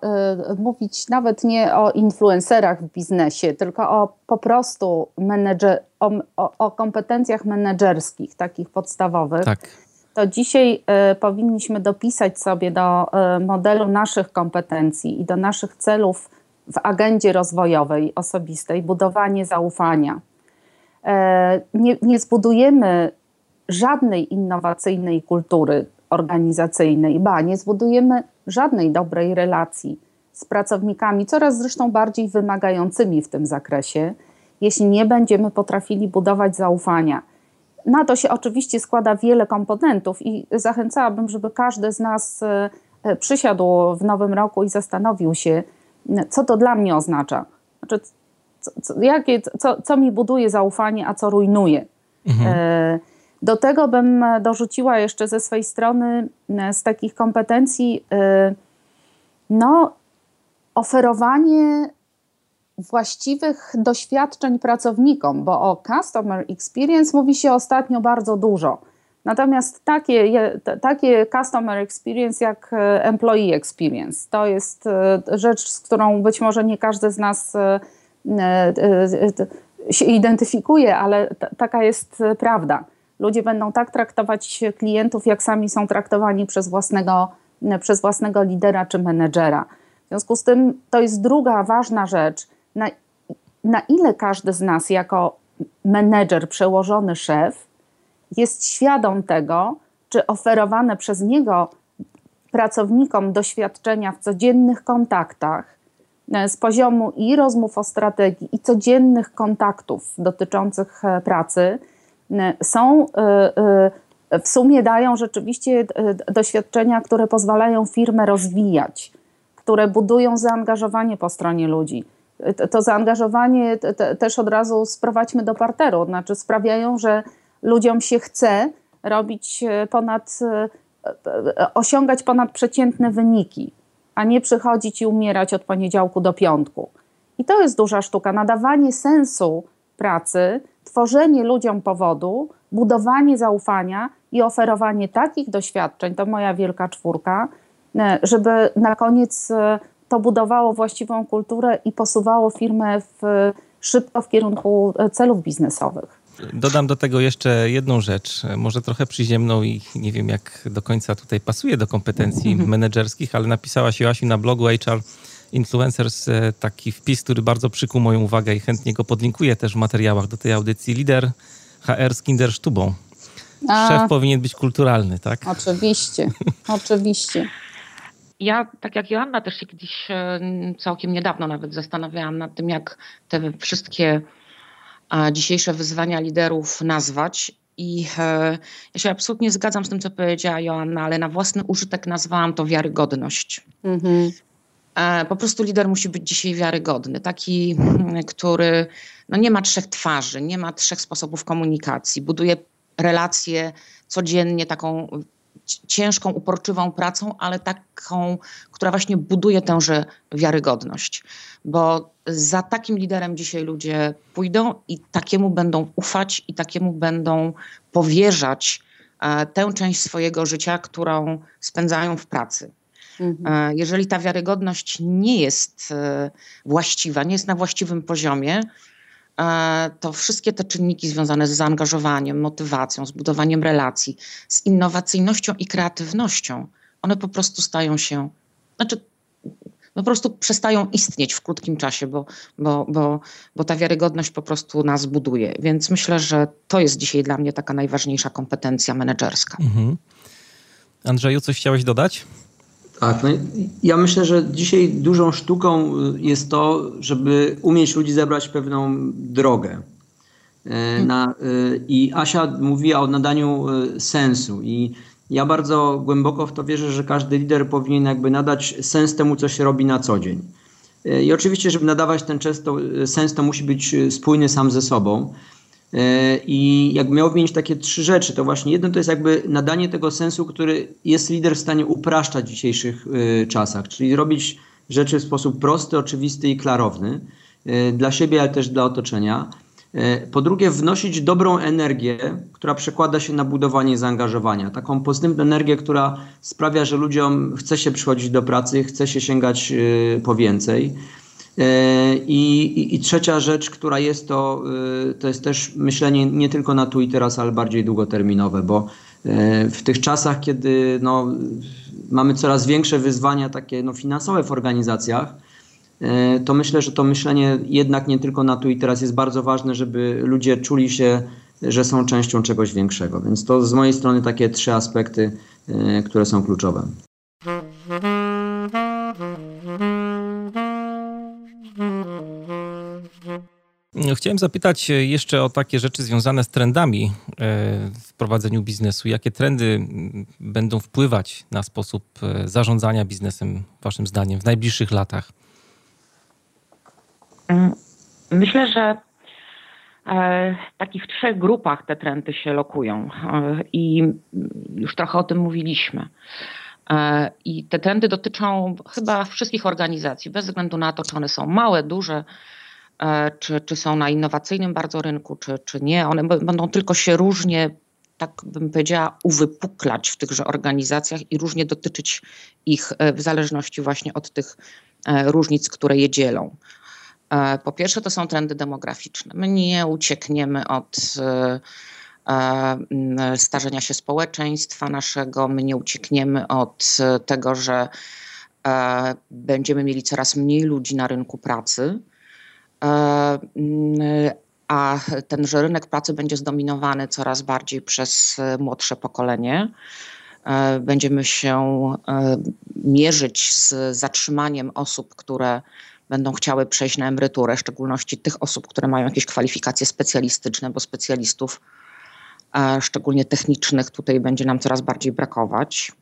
mówić nawet nie o influencerach w biznesie, tylko o po prostu menedżer, o, o, o kompetencjach menedżerskich, takich podstawowych, tak. to dzisiaj powinniśmy dopisać sobie do modelu naszych kompetencji i do naszych celów w agendzie rozwojowej osobistej budowanie zaufania. Nie, nie zbudujemy żadnej innowacyjnej kultury organizacyjnej, ba, nie zbudujemy żadnej dobrej relacji z pracownikami, coraz zresztą bardziej wymagającymi w tym zakresie, jeśli nie będziemy potrafili budować zaufania. Na to się oczywiście składa wiele komponentów i zachęcałabym, żeby każdy z nas e, przysiadł w nowym roku i zastanowił się, co to dla mnie oznacza. Znaczy, co, co, jakie, co, co mi buduje zaufanie, a co rujnuje. Mhm. E, do tego bym dorzuciła jeszcze ze swojej strony e, z takich kompetencji e, no, oferowanie właściwych doświadczeń pracownikom, bo o customer experience mówi się ostatnio bardzo dużo. Natomiast takie, takie customer experience jak e, employee experience to jest rzecz, z którą być może nie każdy z nas się identyfikuje, ale taka jest prawda ludzie będą tak traktować klientów, jak sami są traktowani przez własnego, przez własnego lidera czy menedżera. W związku z tym to jest druga ważna rzecz, na, na ile każdy z nas jako menedżer, przełożony szef jest świadom tego, czy oferowane przez niego pracownikom doświadczenia w codziennych kontaktach e, z poziomu i rozmów o strategii, i codziennych kontaktów dotyczących e, pracy są y, y, w sumie dają rzeczywiście y, doświadczenia, które pozwalają firmę rozwijać, które budują zaangażowanie po stronie ludzi. To zaangażowanie też od razu sprowadźmy do parteru, znaczy sprawiają, że ludziom się chce robić ponad, osiągać ponadprzeciętne wyniki, a nie przychodzić i umierać od poniedziałku do piątku. I to jest duża sztuka, nadawanie sensu pracy tworzenie ludziom powodu, budowanie zaufania i oferowanie takich doświadczeń, to moja wielka czwórka, e, żeby na koniec e, to budowało właściwą kulturę i posuwało firmę w, szybko w kierunku e, celów biznesowych. Dodam do tego jeszcze jedną rzecz, może trochę przyziemną i nie wiem jak do końca tutaj pasuje do kompetencji mhm. menedżerskich, ale napisała się Joasi na blogu HR Influencers e, taki wpis, który bardzo przykuł moją uwagę i chętnie go podlinkuję też w materiałach do tej audycji. Lider HR z Kinderstubą. A, szef powinien być kulturalny, tak? Oczywiście, oczywiście. Ja, tak jak Joanna, też się kiedyś e, całkiem niedawno nawet zastanawiałam nad tym, jak te wszystkie dzisiejsze wyzwania liderów nazwać. I e, ja się absolutnie zgadzam z tym, co powiedziała Joanna, ale na własny użytek nazwałam to wiarygodność. Mhm. E, po prostu lider musi być dzisiaj wiarygodny, taki, który no nie ma trzech twarzy, nie ma trzech sposobów komunikacji, buduje relacje codziennie, taką ciężką, uporczywą pracą, ale taką, która właśnie buduje tęże wiarygodność. Bo za takim liderem dzisiaj ludzie pójdą i takiemu będą ufać i takiemu będą powierzać e, tę część swojego życia, którą spędzają w pracy. Mhm. E, jeżeli ta wiarygodność nie jest e, właściwa, nie jest na właściwym poziomie, E, to wszystkie te czynniki związane z zaangażowaniem, motywacją, z budowaniem relacji, z innowacyjnością i kreatywnością, one po prostu stają się, znaczy po prostu przestają istnieć w krótkim czasie, bo, bo, bo, bo ta wiarygodność po prostu nas buduje. Więc myślę, że to jest dzisiaj dla mnie taka najważniejsza kompetencja menedżerska. Mhm. Andrzeju, coś chciałeś dodać? Tak, no ja myślę, że dzisiaj dużą sztuką y, jest to, żeby umieć ludzi zebrać pewną drogę. E, na, y, I Asia mówiła o nadaniu y, sensu i ja bardzo głęboko w to wierzę, że każdy lider powinien jakby nadać sens temu, co się robi na co dzień. E, I oczywiście, żeby nadawać ten sens, to musi być spójny sam ze sobą. E, I jak miał wymienić takie trzy rzeczy, to właśnie jedno to jest jakby nadanie tego sensu, który jest lider w stanie upraszczać w dzisiejszych e, czasach, czyli robić rzeczy w sposób prosty, oczywisty i klarowny e, dla siebie, ale też dla otoczenia. Po drugie, wnosić dobrą energię, która przekłada się na budowanie zaangażowania. Taką pozytywną energię, która sprawia, że ludziom chce się przychodzić do pracy, chce się sięgać po więcej. E, I, i, I, trzecia rzecz, która jest to, e, to jest też myślenie nie tylko na tu i teraz, ale bardziej długoterminowe, bo e, w tych czasach, kiedy no, mamy coraz większe wyzwania takie no, finansowe w organizacjach, to myślę, że to myślenie jednak nie tylko na tu i teraz jest bardzo ważne, żeby ludzie czuli się, że są częścią czegoś większego. Więc to z mojej strony takie trzy aspekty, które są kluczowe. Chciałem zapytać jeszcze o takie rzeczy związane z trendami e, w prowadzeniu biznesu. Jakie trendy będą wpływać na sposób e, zarządzania biznesem, Waszym zdaniem, w najbliższych latach? Mm, myślę, że e, w takich trzech grupach te trendy się lokują i już trochę o tym mówiliśmy. I te trendy dotyczą chyba wszystkich organizacji, bez względu na to, czy one są małe, duże, czy, czy są na innowacyjnym bardzo rynku, czy, czy nie. One będą tylko się różnie, tak bym powiedziała, uwypuklać w tychże organizacjach i różnie dotyczyć ich e, w zależności właśnie od tych e, różnic, które je dzielą. Po pierwsze, to są trendy demograficzne. My nie uciekniemy od starzenia się społeczeństwa naszego, my nie uciekniemy od tego, że będziemy mieli coraz mniej ludzi na rynku pracy. A tenże rynek pracy będzie zdominowany coraz bardziej przez e, młodsze pokolenie. E, będziemy się e, mierzyć z zatrzymaniem osób, które będą chciały przejść na emeryturę, w szczególności tych osób, które mają jakieś kwalifikacje specjalistyczne, bo specjalistów, szczególnie technicznych, tutaj będzie nam coraz bardziej brakować.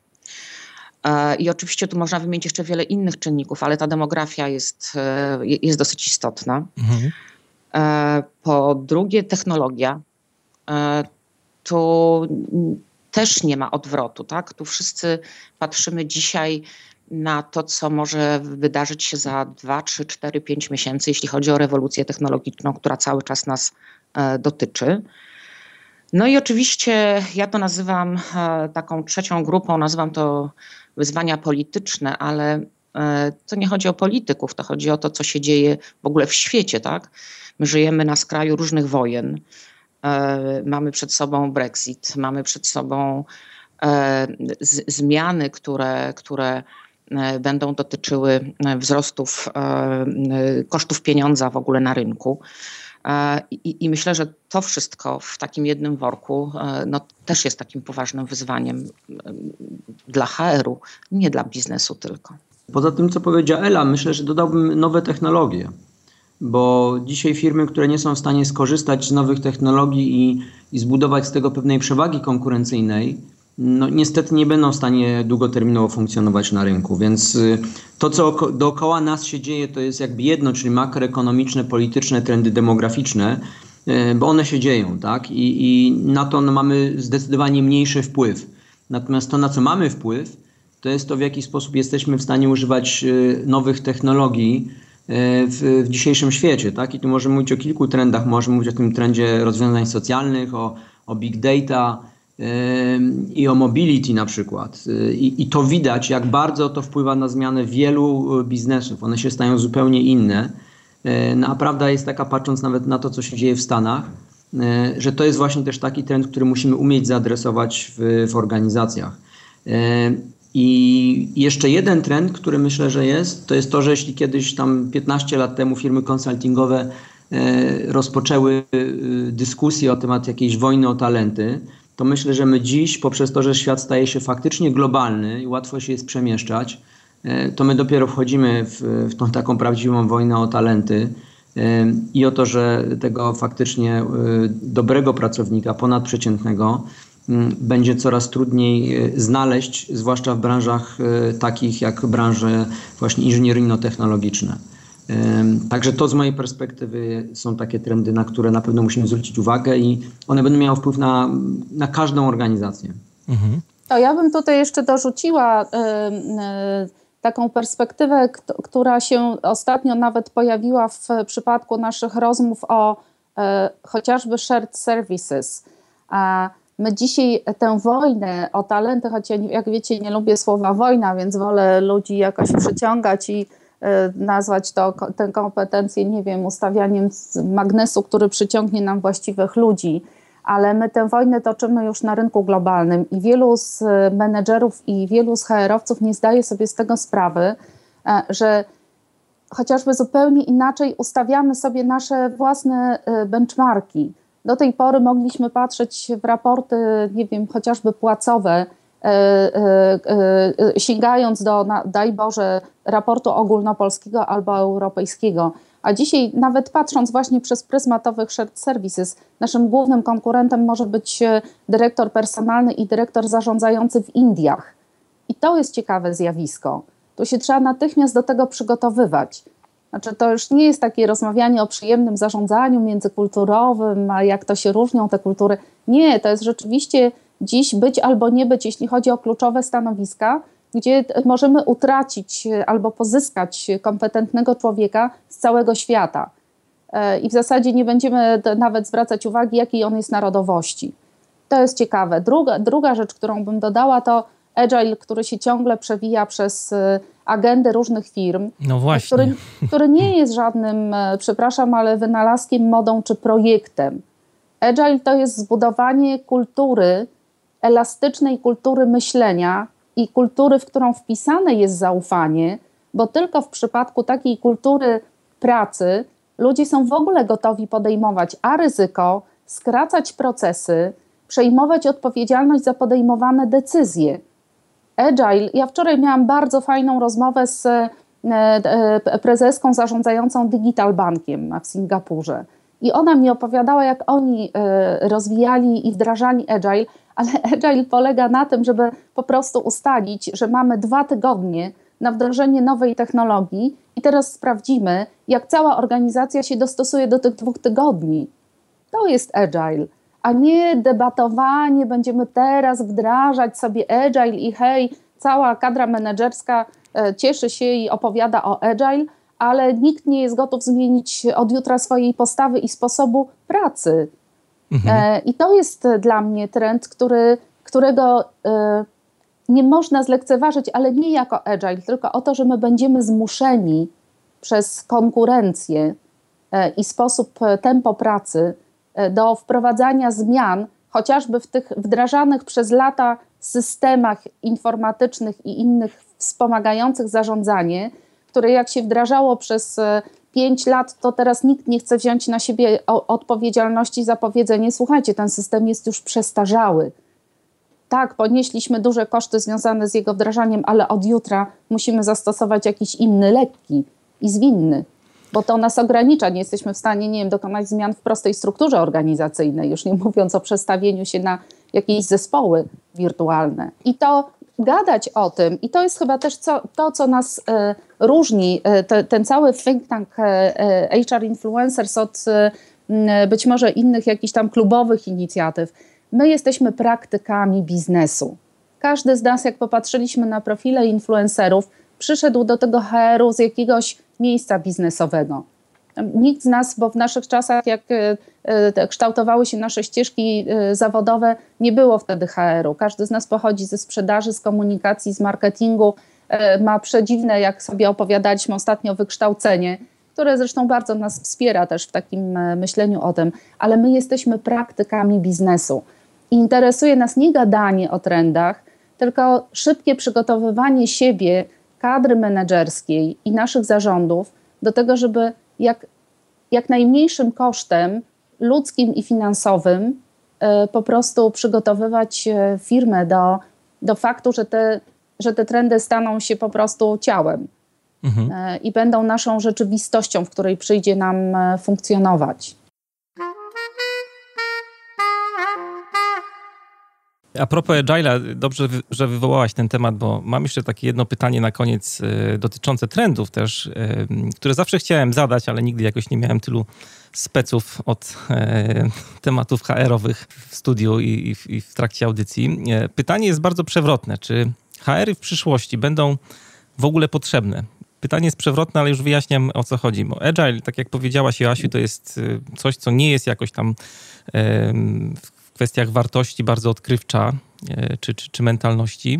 I oczywiście tu można wymienić jeszcze wiele innych czynników, ale ta demografia jest, e, jest dosyć istotna. Mhm. E, po drugie, technologia. E, tu też nie ma odwrotu. Tak? Tu wszyscy patrzymy dzisiaj na to, co może wydarzyć się za 2, 3, 4, 5 miesięcy, jeśli chodzi o rewolucję technologiczną, która cały czas nas dotyczy. No i oczywiście ja to nazywam taką trzecią grupą, nazywam to wyzwania polityczne, ale e, to nie chodzi o polityków, to chodzi o to, co się dzieje w ogóle w świecie, tak? My żyjemy na skraju różnych wojen. E, mamy przed sobą Brexit, mamy przed sobą e, zmiany, które, które będą dotyczyły wzrostów kosztów pieniądza w ogóle na rynku. I, I, myślę, że to wszystko w takim jednym worku no, też jest takim poważnym wyzwaniem dla HR-u, nie dla biznesu tylko. Poza tym, co powiedziała Ela, myślę, że dodałbym nowe technologie, bo dzisiaj firmy, które nie są w stanie skorzystać z nowych technologii i, i zbudować z tego pewnej przewagi konkurencyjnej, no niestety nie będą w stanie długoterminowo funkcjonować na rynku. Więc y, to, co dookoła nas się dzieje, to jest jakby jedno, czyli makroekonomiczne, polityczne, trendy demograficzne, y, bo one się dzieją, tak? I, i na to no, mamy zdecydowanie mniejszy wpływ. Natomiast to, na co mamy wpływ, to jest to, w jaki sposób jesteśmy w stanie używać y, nowych technologii w, w dzisiejszym świecie. Tak? I tu możemy mówić o kilku trendach. Możemy mówić o tym trendzie rozwiązań socjalnych, o, o big data, i o mobility na przykład. I, I, to widać, jak bardzo to wpływa na zmianę wielu biznesów. One się stają zupełnie inne. No, a prawda jest taka, patrząc nawet na to, co się dzieje w Stanach, że to jest właśnie też taki trend, który musimy umieć zaadresować w, w organizacjach. I jeszcze jeden trend, który myślę, że jest, to jest to, że jeśli kiedyś tam 15 lat temu firmy konsultingowe rozpoczęły dyskusję o temat jakiejś wojny o talenty, to myślę, że my dziś, poprzez to, że świat staje się faktycznie globalny i łatwo się jest przemieszczać, e, to my dopiero wchodzimy w, w tą taką prawdziwą wojnę o talenty e, i o to, że tego faktycznie e, dobrego pracownika, ponadprzeciętnego, będzie coraz trudniej znaleźć, zwłaszcza w branżach takich jak branże właśnie inżynieryjno-technologiczne. Także to z mojej perspektywy są takie trendy, na które na pewno musimy zwrócić uwagę i one będą miały wpływ na, na każdą organizację. Mhm. To ja bym tutaj jeszcze dorzuciła taką perspektywę, która się ostatnio nawet pojawiła w przypadku naszych rozmów o e, chociażby shared services. A my dzisiaj tę wojnę o talenty, choć ja jak wiecie nie lubię słowa wojna, więc wolę ludzi jakoś przyciągać i Y, nazwać to, tę kompetencję, nie wiem, ustawianiem magnesu, który przyciągnie nam właściwych ludzi, ale my tę wojnę toczymy już na rynku globalnym i wielu z menedżerów i wielu z HR-owców nie zdaje sobie z tego sprawy, e, że chociażby zupełnie inaczej ustawiamy sobie nasze własne e, benchmarki. Do tej pory mogliśmy patrzeć w raporty, nie wiem, chociażby płacowe, sięgając do, daj Boże, raportu ogólnopolskiego albo europejskiego. A dzisiaj, nawet patrząc właśnie przez pryzmatowych shared services, naszym głównym konkurentem może być dyrektor personalny i dyrektor zarządzający w Indiach. I to jest ciekawe zjawisko. Tu się trzeba natychmiast do tego przygotowywać. Znaczy, to już nie jest takie rozmawianie o przyjemnym zarządzaniu międzykulturowym, a jak to się różnią te kultury. Nie, to jest rzeczywiście dziś być albo nie być, jeśli chodzi o kluczowe stanowiska, gdzie możemy utracić albo pozyskać kompetentnego człowieka z całego świata. E, I w zasadzie nie będziemy nawet zwracać uwagi, jakiej on jest narodowości. To jest ciekawe. Druga, druga rzecz, którą bym dodała, to agile, który się ciągle przewija przez e, agendy różnych firm. No właśnie. Który, który nie jest żadnym, e, przepraszam, ale wynalazkiem, modą czy projektem. Agile to jest zbudowanie kultury, elastycznej kultury myślenia i kultury, w którą wpisane jest zaufanie, bo tylko w przypadku takiej kultury pracy ludzie są w ogóle gotowi podejmować a ryzyko, skracać procesy, przejmować odpowiedzialność za podejmowane decyzje. Agile, ja wczoraj miałam bardzo fajną rozmowę z e, e, prezeską zarządzającą Digital Bankiem w Singapurze. I ona mi opowiadała, jak oni e, rozwijali i wdrażali agile, ale agile polega na tym, żeby po prostu ustalić, że mamy dwa tygodnie na wdrożenie nowej technologii i teraz sprawdzimy, jak cała organizacja się dostosuje do tych dwóch tygodni. To jest agile, a nie debatowanie, będziemy teraz wdrażać sobie agile i hej, cała kadra menedżerska e, cieszy się i opowiada o agile, ale nikt nie jest gotów zmienić od jutra swojej postawy i sposobu pracy. Mhm. E, I to jest dla mnie trend, który, którego e, nie można zlekceważyć, ale nie jako agile, tylko o to, że my będziemy zmuszeni przez konkurencję e, i sposób tempo pracy do wprowadzania zmian, chociażby w tych wdrażanych przez lata systemach informatycznych i innych wspomagających zarządzanie, które jak się wdrażało przez pięć lat, to teraz nikt nie chce wziąć na siebie odpowiedzialności za powiedzenie: Słuchajcie, ten system jest już przestarzały. Tak, ponieśliśmy duże koszty związane z jego wdrażaniem, ale od jutra musimy zastosować jakiś inny, lekki i zwinny, bo to nas ogranicza. Nie jesteśmy w stanie, nie wiem, dokonać zmian w prostej strukturze organizacyjnej, już nie mówiąc o przestawieniu się na jakieś zespoły wirtualne. I to gadać o tym, i to jest chyba też co, to, co nas e, różni, e, te, ten cały think tank e, HR Influencers od być może innych jakichś tam klubowych inicjatyw. My jesteśmy praktykami biznesu. Każdy z nas, jak popatrzyliśmy na profile influencerów, przyszedł do tego HR-u z jakiegoś miejsca biznesowego. Nikt z nas, bo w naszych czasach, jak e, e, kształtowały się nasze ścieżki e, zawodowe, nie było wtedy HR-u. Każdy z nas pochodzi ze sprzedaży, z komunikacji, z marketingu, ma przedziwne, jak sobie opowiadaliśmy ostatnio, wykształcenie, które zresztą bardzo nas wspiera też w takim myśleniu o tym, ale my jesteśmy praktykami biznesu. I interesuje nas nie gadanie o trendach, tylko szybkie przygotowywanie siebie, kadry menedżerskiej i naszych zarządów do tego, żeby jak, jak najmniejszym kosztem ludzkim i finansowym e, po prostu przygotowywać e, firmę do, do faktu, że te, że te trendy staną się po prostu ciałem mhm. E, i będą naszą rzeczywistością, w której przyjdzie nam funkcjonować. A propos Agile'a, dobrze, że wywołałaś ten temat, bo mam jeszcze takie jedno pytanie na koniec e, dotyczące trendów też, e, które zawsze chciałem zadać, ale nigdy jakoś nie miałem tylu speców od e, tematów HR-owych w studiu i, w trakcie audycji. Pytanie jest bardzo przewrotne. Czy HR-y w przyszłości będą w ogóle potrzebne? Pytanie jest przewrotne, ale już wyjaśniam o co chodzi. Bo Agile, tak jak powiedziałaś Joasiu, to jest coś, co nie jest jakoś tam kwestiach wartości bardzo odkrywcza, czy, czy, czy mentalności.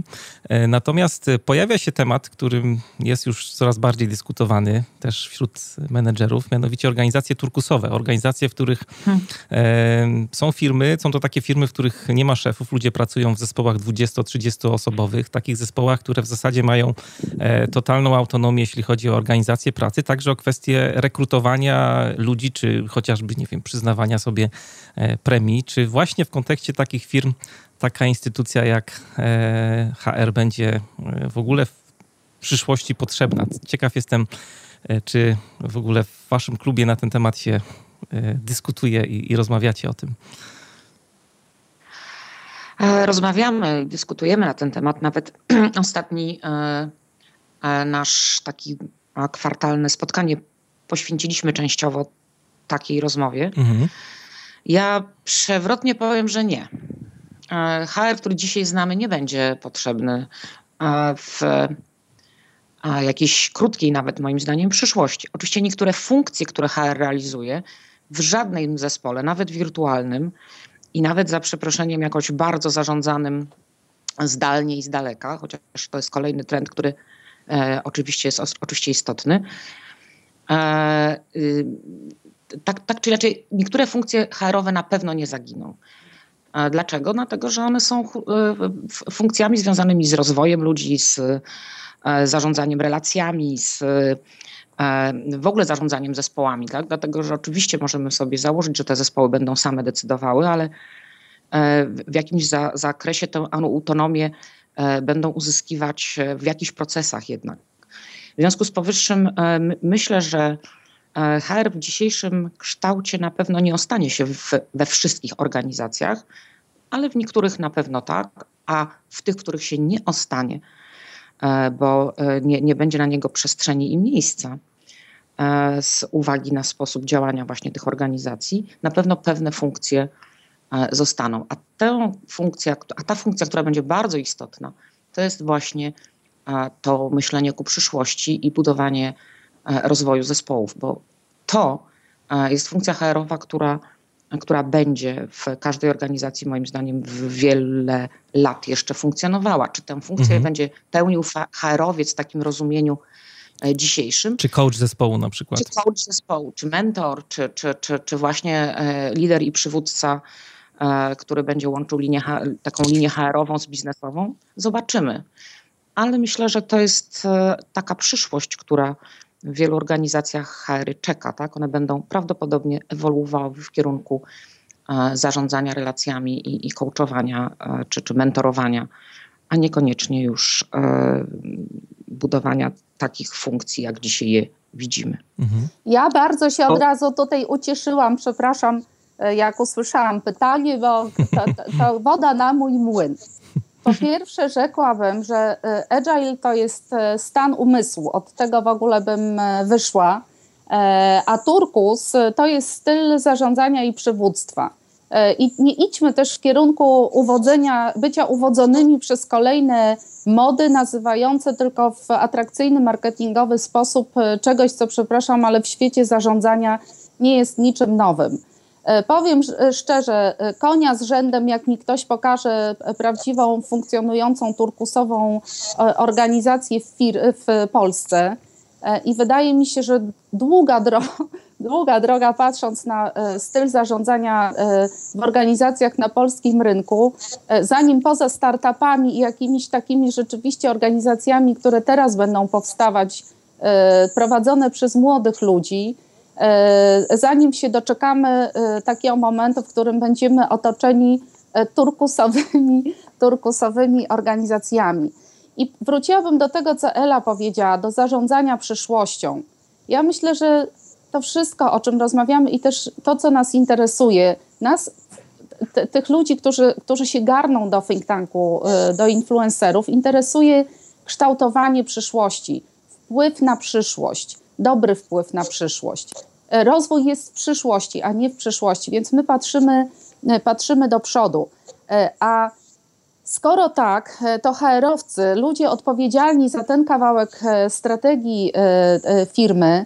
E, natomiast pojawia się temat, którym jest już coraz bardziej dyskutowany też wśród menedżerów, mianowicie organizacje turkusowe. Organizacje, w których hmm. są firmy, są to takie firmy, w których nie ma szefów, ludzie pracują w zespołach 20-30 osobowych, takich zespołach, które w zasadzie mają totalną autonomię, jeśli chodzi o organizację pracy, także o kwestie rekrutowania ludzi, czy chociażby, nie wiem, przyznawania sobie premii, czy właśnie w kontekście takich firm taka instytucja jak e, HR będzie e, w ogóle w przyszłości potrzebna. Ciekaw jestem, e, czy w ogóle w waszym klubie na ten temat się dyskutuje i, i rozmawiacie o tym. Rozmawiamy, dyskutujemy na ten temat. Nawet ostatni nasz taki kwartalne spotkanie poświęciliśmy częściowo takiej rozmowie. Mhm. Ja przewrotnie powiem, że nie. HR, który dzisiaj znamy, nie będzie potrzebny w jakiejś krótkiej nawet moim zdaniem przyszłości. Oczywiście niektóre funkcje, które HR realizuje w żadnym zespole, nawet wirtualnym i nawet za przeproszeniem jakoś bardzo zarządzanym zdalnie i z daleka, chociaż to jest kolejny trend, który e, oczywiście jest oczywiście istotny. E, y, tak, tak czy inaczej, niektóre funkcje HR-owe na pewno nie zaginą. Dlaczego? Dlatego, że one są e, funkcjami związanymi z rozwojem ludzi, z e, zarządzaniem relacjami, z e, w ogóle zarządzaniem zespołami. Tak? Dlatego, że oczywiście możemy sobie założyć, że te zespoły będą same decydowały, ale w jakimś za, zakresie tę autonomię będą uzyskiwać w jakichś procesach jednak. W związku z powyższym myślę, że HR w dzisiejszym kształcie na pewno nie ostanie się w, we wszystkich organizacjach, ale w niektórych na pewno tak, a w tych, w których się nie ostanie, e, bo e, nie, nie będzie na niego przestrzeni i miejsca z uwagi na sposób działania właśnie tych organizacji, na pewno pewne funkcje zostaną. A, tę funkcję, a ta funkcja, która będzie bardzo istotna, to jest właśnie to myślenie ku przyszłości i budowanie E, rozwoju zespołów, bo to e, jest funkcja HR-owa, która, która będzie w każdej organizacji, moim zdaniem, w wiele lat jeszcze funkcjonowała. Czy tę funkcję mhm. będzie pełnił HR-owiec w takim rozumieniu e, dzisiejszym. Czy coach zespołu na przykład. Czy coach zespołu, czy mentor, czy, czy, czy, czy właśnie lider i przywódca, który będzie łączył linię, taką linię HR-ową z biznesową. Zobaczymy. Ale myślę, że to jest taka przyszłość, która w wielu organizacjach HR czeka. Tak? One będą prawdopodobnie ewoluowały w kierunku e, zarządzania relacjami i, i coachowania e, czy, czy mentorowania, a niekoniecznie już e, budowania takich funkcji, jak dzisiaj je widzimy. Mhm. Ja bardzo się od razu tutaj ucieszyłam, przepraszam, jak usłyszałam pytanie, bo to, to woda na mój młyn. Po pierwsze rzekłabym, że e, agile to jest e, stan umysłu, od tego w ogóle bym e, wyszła, a turkus to jest styl zarządzania i przywództwa. I nie idźmy też w kierunku uwodzenia, bycia uwodzonymi przez kolejne mody nazywające tylko w atrakcyjny, marketingowy sposób czegoś, co przepraszam, ale w świecie zarządzania nie jest niczym nowym. E, powiem e, szczerze, e, konia z rzędem, jak mi ktoś pokaże prawdziwą, funkcjonującą turkusową organizację w, w Polsce, i wydaje mi się, że długa, dro długa droga, patrząc na styl zarządzania w organizacjach na polskim rynku, zanim poza startupami i jakimiś takimi rzeczywiście organizacjami, które teraz będą powstawać, prowadzone przez młodych ludzi, zanim się doczekamy e, takiego momentu, w którym będziemy otoczeni e, turkusowymi, turkusowymi organizacjami. I wróciłabym do tego, co Ela powiedziała, do zarządzania przyszłością. Ja myślę, że to wszystko, o czym rozmawiamy i też to, co nas interesuje, nas, tych ludzi, którzy, którzy się garną do think tanku, do influencerów, interesuje kształtowanie przyszłości, wpływ na przyszłość, dobry wpływ na przyszłość. E, rozwój jest w przyszłości, a nie w przeszłości, więc my patrzymy, e, patrzymy do przodu. E, a skoro tak, to HR-owcy, ludzie odpowiedzialni za ten kawałek strategii firmy,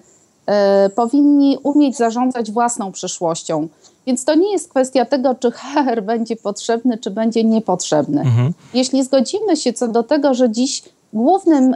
powinni umieć zarządzać własną przyszłością. Więc to nie jest kwestia tego, czy HR będzie potrzebny, czy będzie niepotrzebny. Mhm. Jeśli zgodzimy się co do tego, że dziś głównym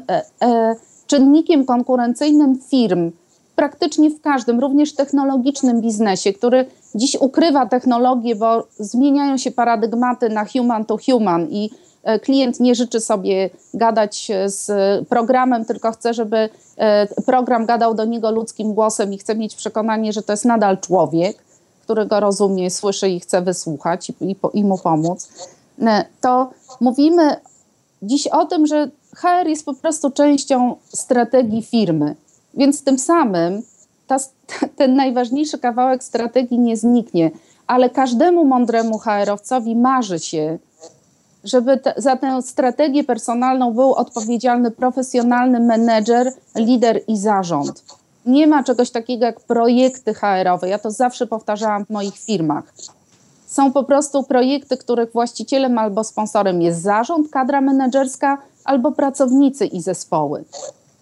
czynnikiem konkurencyjnym firm praktycznie w każdym, również technologicznym biznesie, który dziś ukrywa technologię, bo zmieniają się paradygmaty na human to human i e, klient nie życzy sobie gadać z programem, tylko chce, żeby e, program gadał do niego ludzkim głosem i chce mieć przekonanie, że to jest nadal człowiek, który go rozumie, słyszy i chce wysłuchać i, i, i mu pomóc. E, to mówimy dziś o tym, że HR jest po prostu częścią strategii firmy. Więc tym samym ta, ten najważniejszy kawałek strategii nie zniknie, ale każdemu mądremu HR-owcowi marzy się, żeby te, za tę strategię personalną był odpowiedzialny profesjonalny menedżer, lider i zarząd. Nie ma czegoś takiego jak projekty HR-owe. Ja to zawsze powtarzałam w moich firmach. Są po prostu projekty, których właścicielem albo sponsorem jest zarząd, kadra menedżerska albo pracownicy i zespoły.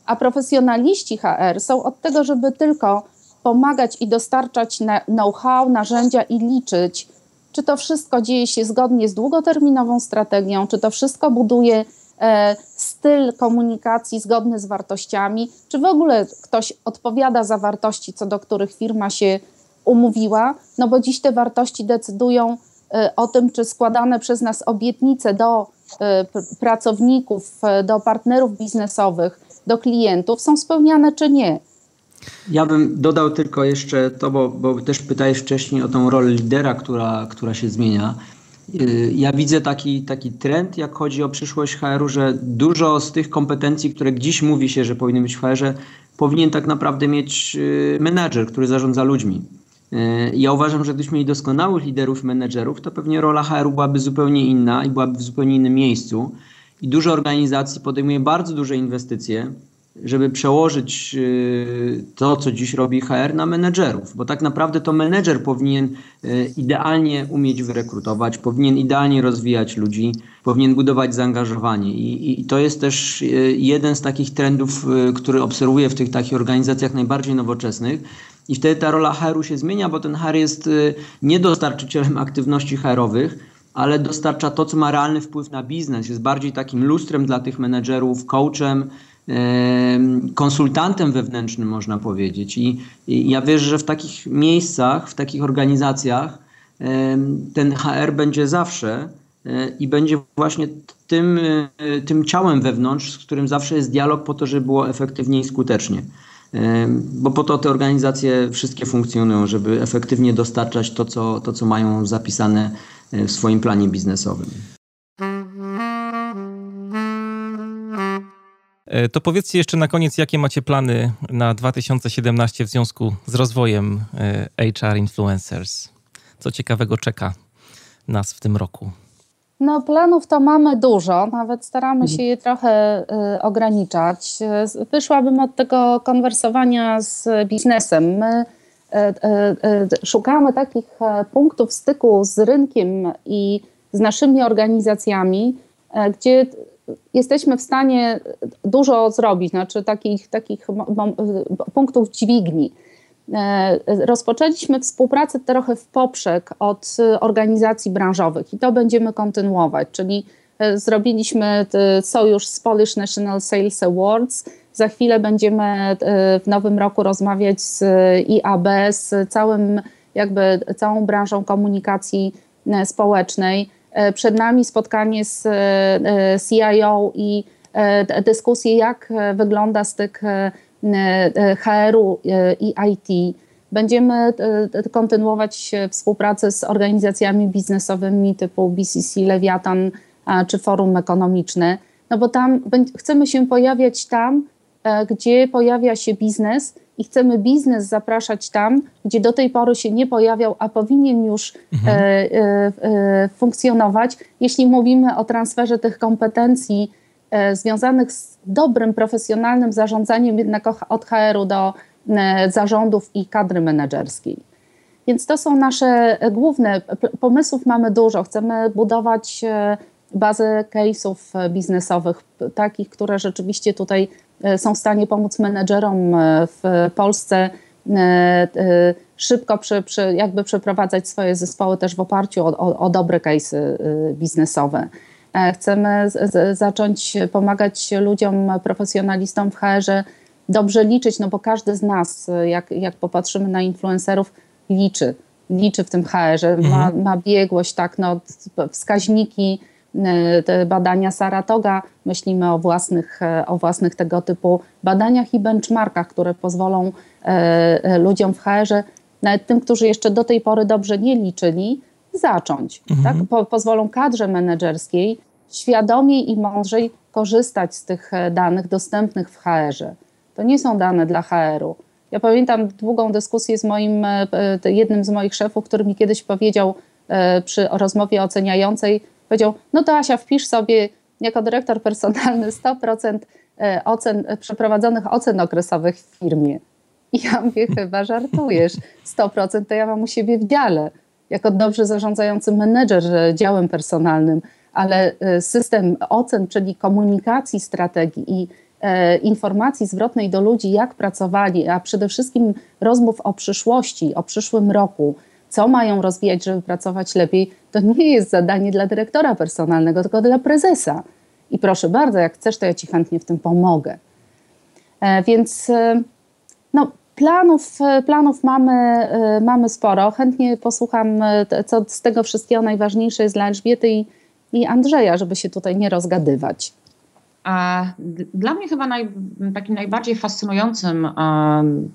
A profesjonaliści HR są od tego, żeby tylko pomagać i dostarczać know-how, narzędzia i liczyć, czy to wszystko dzieje się zgodnie z długoterminową strategią, czy to wszystko buduje e, styl komunikacji zgodny z wartościami, czy w ogóle ktoś odpowiada za wartości, co do których firma się umówiła, no bo dziś te wartości decydują e, o tym, czy składane przez nas obietnice do pracowników, e, do partnerów biznesowych do klientów są spełniane czy nie. Ja bym dodał tylko jeszcze to, bo, bo też pytałeś wcześniej o tą rolę lidera, która, która się zmienia. Y, ja widzę taki, taki trend, jak chodzi o przyszłość HR-u, że dużo z tych kompetencji, które dziś mówi się, że powinny być w HR-ze, powinien tak naprawdę mieć y, menedżer, który zarządza ludźmi. Y, ja uważam, że gdybyśmy mieli doskonałych liderów menedżerów, to pewnie rola HR-u byłaby zupełnie inna i byłaby w zupełnie innym miejscu. I dużo organizacji podejmuje bardzo duże inwestycje, żeby przełożyć y, to, co dziś robi HR, na menedżerów, bo tak naprawdę to menedżer powinien y, idealnie umieć wyrekrutować, powinien idealnie rozwijać ludzi, powinien budować zaangażowanie. I, i to jest też y, jeden z takich trendów, który obserwuję w tych takich organizacjach najbardziej nowoczesnych. I wtedy ta rola HR-u się zmienia, bo ten HR jest nie dostarczycielem aktywności HR-owych, ale dostarcza to, co ma realny wpływ na biznes. Jest bardziej takim lustrem dla tych menedżerów, coachem, konsultantem wewnętrznym, można powiedzieć. I, I, ja wierzę, że w takich miejscach, w takich organizacjach ten HR będzie zawsze e, i będzie właśnie tym, e, tym ciałem wewnątrz, z którym zawsze jest dialog po to, żeby było efektywnie i skutecznie. bo po to te organizacje wszystkie funkcjonują, żeby efektywnie dostarczać to, co, to, co mają zapisane w swoim planie biznesowym. To powiedzcie jeszcze na koniec, jakie macie plany na 2017 w związku z rozwojem e, HR Influencers? Co ciekawego czeka nas w tym roku? No, planów to mamy dużo, nawet staramy się je trochę y, ograniczać. Wyszłabym od tego konwersowania z biznesem. My y, y, szukamy takich punktów styku z rynkiem i z naszymi organizacjami, gdzie jesteśmy w stanie dużo zrobić, znaczy takich, takich punktów dźwigni. E, rozpoczęliśmy współpracę trochę w poprzek od organizacji branżowych i to będziemy kontynuować, czyli e, zrobiliśmy sojusz z Polish National Sales Awards. Za chwilę będziemy e, w nowym roku rozmawiać z IAB, z całym, jakby całą branżą komunikacji społecznej. Przed nami spotkanie z CIO i dyskusje, jak wygląda styk HR-u i IT. Będziemy kontynuować współpracę z organizacjami biznesowymi typu BCC, Lewiatan czy Forum Ekonomiczne, no bo tam chcemy się pojawiać tam, gdzie pojawia się biznes i chcemy biznes zapraszać tam, gdzie do tej pory się nie pojawiał, a powinien już mhm. e, e, e, funkcjonować. Jeśli mówimy o transferze tych kompetencji e, związanych z dobrym, profesjonalnym zarządzaniem jednak od HR-u do e, zarządów i kadry menedżerskiej. Więc to są nasze główne, pomysłów mamy dużo. Chcemy budować e, bazę case'ów biznesowych, takich, które rzeczywiście tutaj E, są w stanie pomóc menedżerom e, w Polsce e, szybko przy, przy, jakby przeprowadzać swoje zespoły też w oparciu o, o, o dobre case'y biznesowe. Chcemy z, zacząć pomagać ludziom, profesjonalistom w HR-ze dobrze liczyć, no bo każdy z nas, jak, jak popatrzymy na influencerów, liczy. Liczy w tym HR-ze, ma, mhm. ma biegłość, tak, no, wskaźniki, E, te badania Saratoga, myślimy o własnych, e, o własnych tego typu badaniach i benchmarkach, które pozwolą e, ludziom w HR-ze, nawet tym, którzy jeszcze do tej pory dobrze nie liczyli, zacząć. Mhm. Tak? Po, pozwolą kadrze menedżerskiej świadomiej i mądrzej korzystać z tych danych dostępnych w HR-ze. To nie są dane dla HR-u. Ja pamiętam długą dyskusję z moim, jednym z moich szefów, który mi kiedyś powiedział przy rozmowie oceniającej, Powiedział, no to Asia, wpisz sobie jako dyrektor personalny 100% e, ocen, e, przeprowadzonych ocen okresowych w firmie. I ja mówię, chyba żartujesz. 100% to ja mam u siebie w dziale. Jako dobrze zarządzający menedżer działem personalnym, ale e, system ocen, czyli komunikacji strategii i informacji zwrotnej do ludzi, jak pracowali, a przede wszystkim rozmów o przyszłości, o przyszłym roku, co mają rozwijać, żeby pracować lepiej, to nie jest zadanie dla dyrektora personalnego, tylko dla prezesa. I proszę bardzo, jak chcesz, to ja ci chętnie w tym pomogę. E, więc e, no, planów, e, planów mamy, mamy sporo. Chętnie posłucham, co z tego wszystkiego najważniejsze jest dla Elżbiety i, i Andrzeja, żeby się tutaj nie rozgadywać. Dla mnie chyba naj, takim najbardziej fascynującym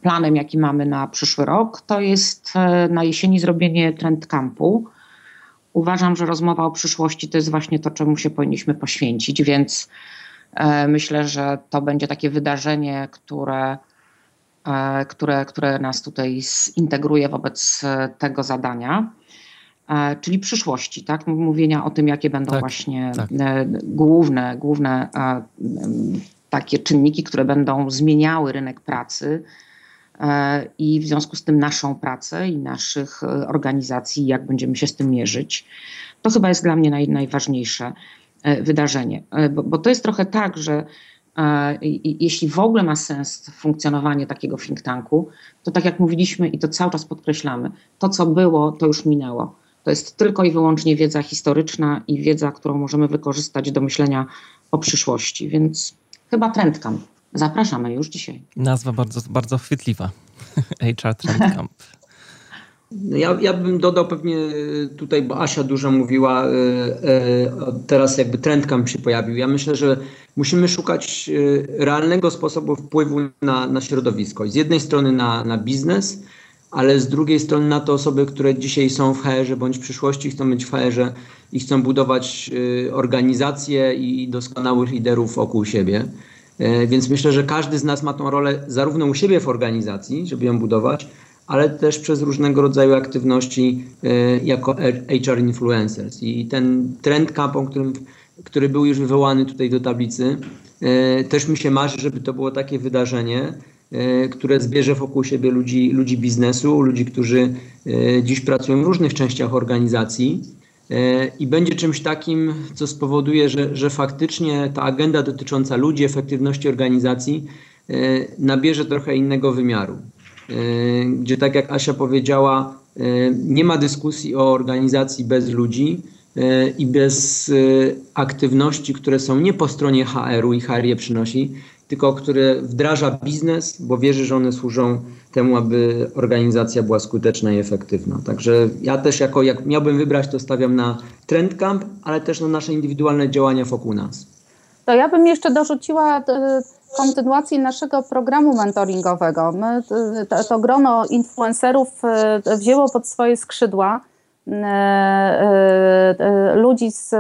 planem, jaki mamy na przyszły rok, to jest na jesieni zrobienie trend campu. Uważam, że rozmowa o przyszłości to jest właśnie to, czemu się powinniśmy poświęcić, więc e, myślę, że to będzie takie wydarzenie, które, e, które, które nas tutaj zintegruje wobec tego zadania. E, czyli przyszłości, tak? Mówienia o tym, jakie będą tak, właśnie tak. E, główne, główne e, takie czynniki, które będą zmieniały rynek pracy i w związku z tym naszą pracę i naszych organizacji, jak będziemy się z tym mierzyć. To chyba jest dla mnie naj, najważniejsze wydarzenie, bo, bo to jest trochę tak, że jeśli w ogóle ma sens funkcjonowanie takiego think tanku, to tak jak mówiliśmy i to cały czas podkreślamy, to co było, to już minęło. To jest tylko i wyłącznie wiedza historyczna i wiedzia, którą możemy wykorzystać do myślenia o przyszłości. Więc chyba Trendcamp. Zapraszamy już dzisiaj. Nazwa bardzo, bardzo chwytliwa. HR Trendcamp. No ja, ja bym dodał pewnie tutaj, bo Asia dużo mówiła, teraz jakby trendcam się pojawił. Ja myślę, że musimy szukać realnego sposobu wpływu na, na środowisko. Z jednej strony na, na biznes, ale z drugiej strony na to osoby, które dzisiaj są w HR-ze bądź w przyszłości chcą być w HR-ze i chcą budować organizacje i doskonałych liderów wokół siebie. Y, więc myślę, że każdy z nas ma tą rolę zarówno u siebie w organizacji, żeby ją budować, ale też przez różnego rodzaju aktywności y, jako HR influencers. I ten trend kapą, którym, który był już wywołany tutaj do tablicy, też mi się marzy, żeby to było takie wydarzenie, E, które zbierze wokół siebie ludzi, ludzi biznesu, ludzi, którzy e, dziś pracują w różnych częściach organizacji. E, I będzie czymś takim, co spowoduje, że, że faktycznie ta agenda dotycząca ludzi, efektywności organizacji nabierze trochę innego wymiaru. Gdzie, tak jak Asia powiedziała, nie ma dyskusji o organizacji bez ludzi i bez aktywności, które są nie po stronie HR-u i HR je przynosi, tylko który wdraża biznes, bo wierzy, że one służą temu, aby organizacja była skuteczna i efektywna. Także ja też jako, jak miałbym wybrać, to stawiam na Trendcamp, ale też na nasze indywidualne działania wokół nas. To ja bym jeszcze dorzuciła e, kontynuację naszego programu mentoringowego. My, to, to grono influencerów e, wzięło pod swoje skrzydła e, ludzi z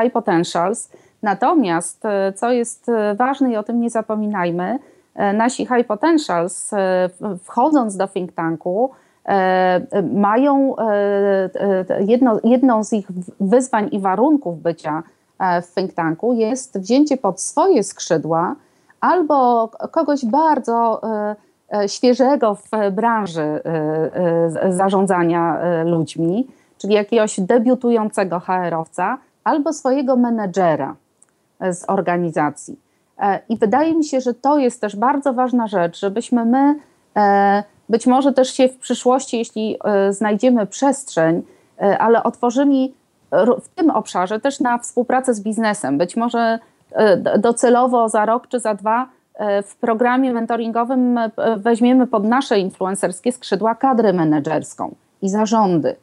High Potentials, Natomiast, e, co jest e, ważne i o tym nie zapominajmy, e, nasi high potentials, wchodząc do think tanku, mają jedno, jedną z ich wyzwań i warunków bycia w think tanku jest wzięcie pod swoje skrzydła albo kogoś bardzo świeżego w branży zarządzania ludźmi, czyli jakiegoś debiutującego HR-owca, albo swojego menedżera z organizacji. E, I wydaje mi się, że to jest też bardzo ważna rzecz, żebyśmy my e, być może też się w przyszłości, jeśli e, znajdziemy przestrzeń, ale otworzymy w tym obszarze też na współpracę z biznesem. Być może docelowo za rok czy za dwa w programie mentoringowym weźmiemy pod nasze influencerskie skrzydła kadrę menedżerską i zarządy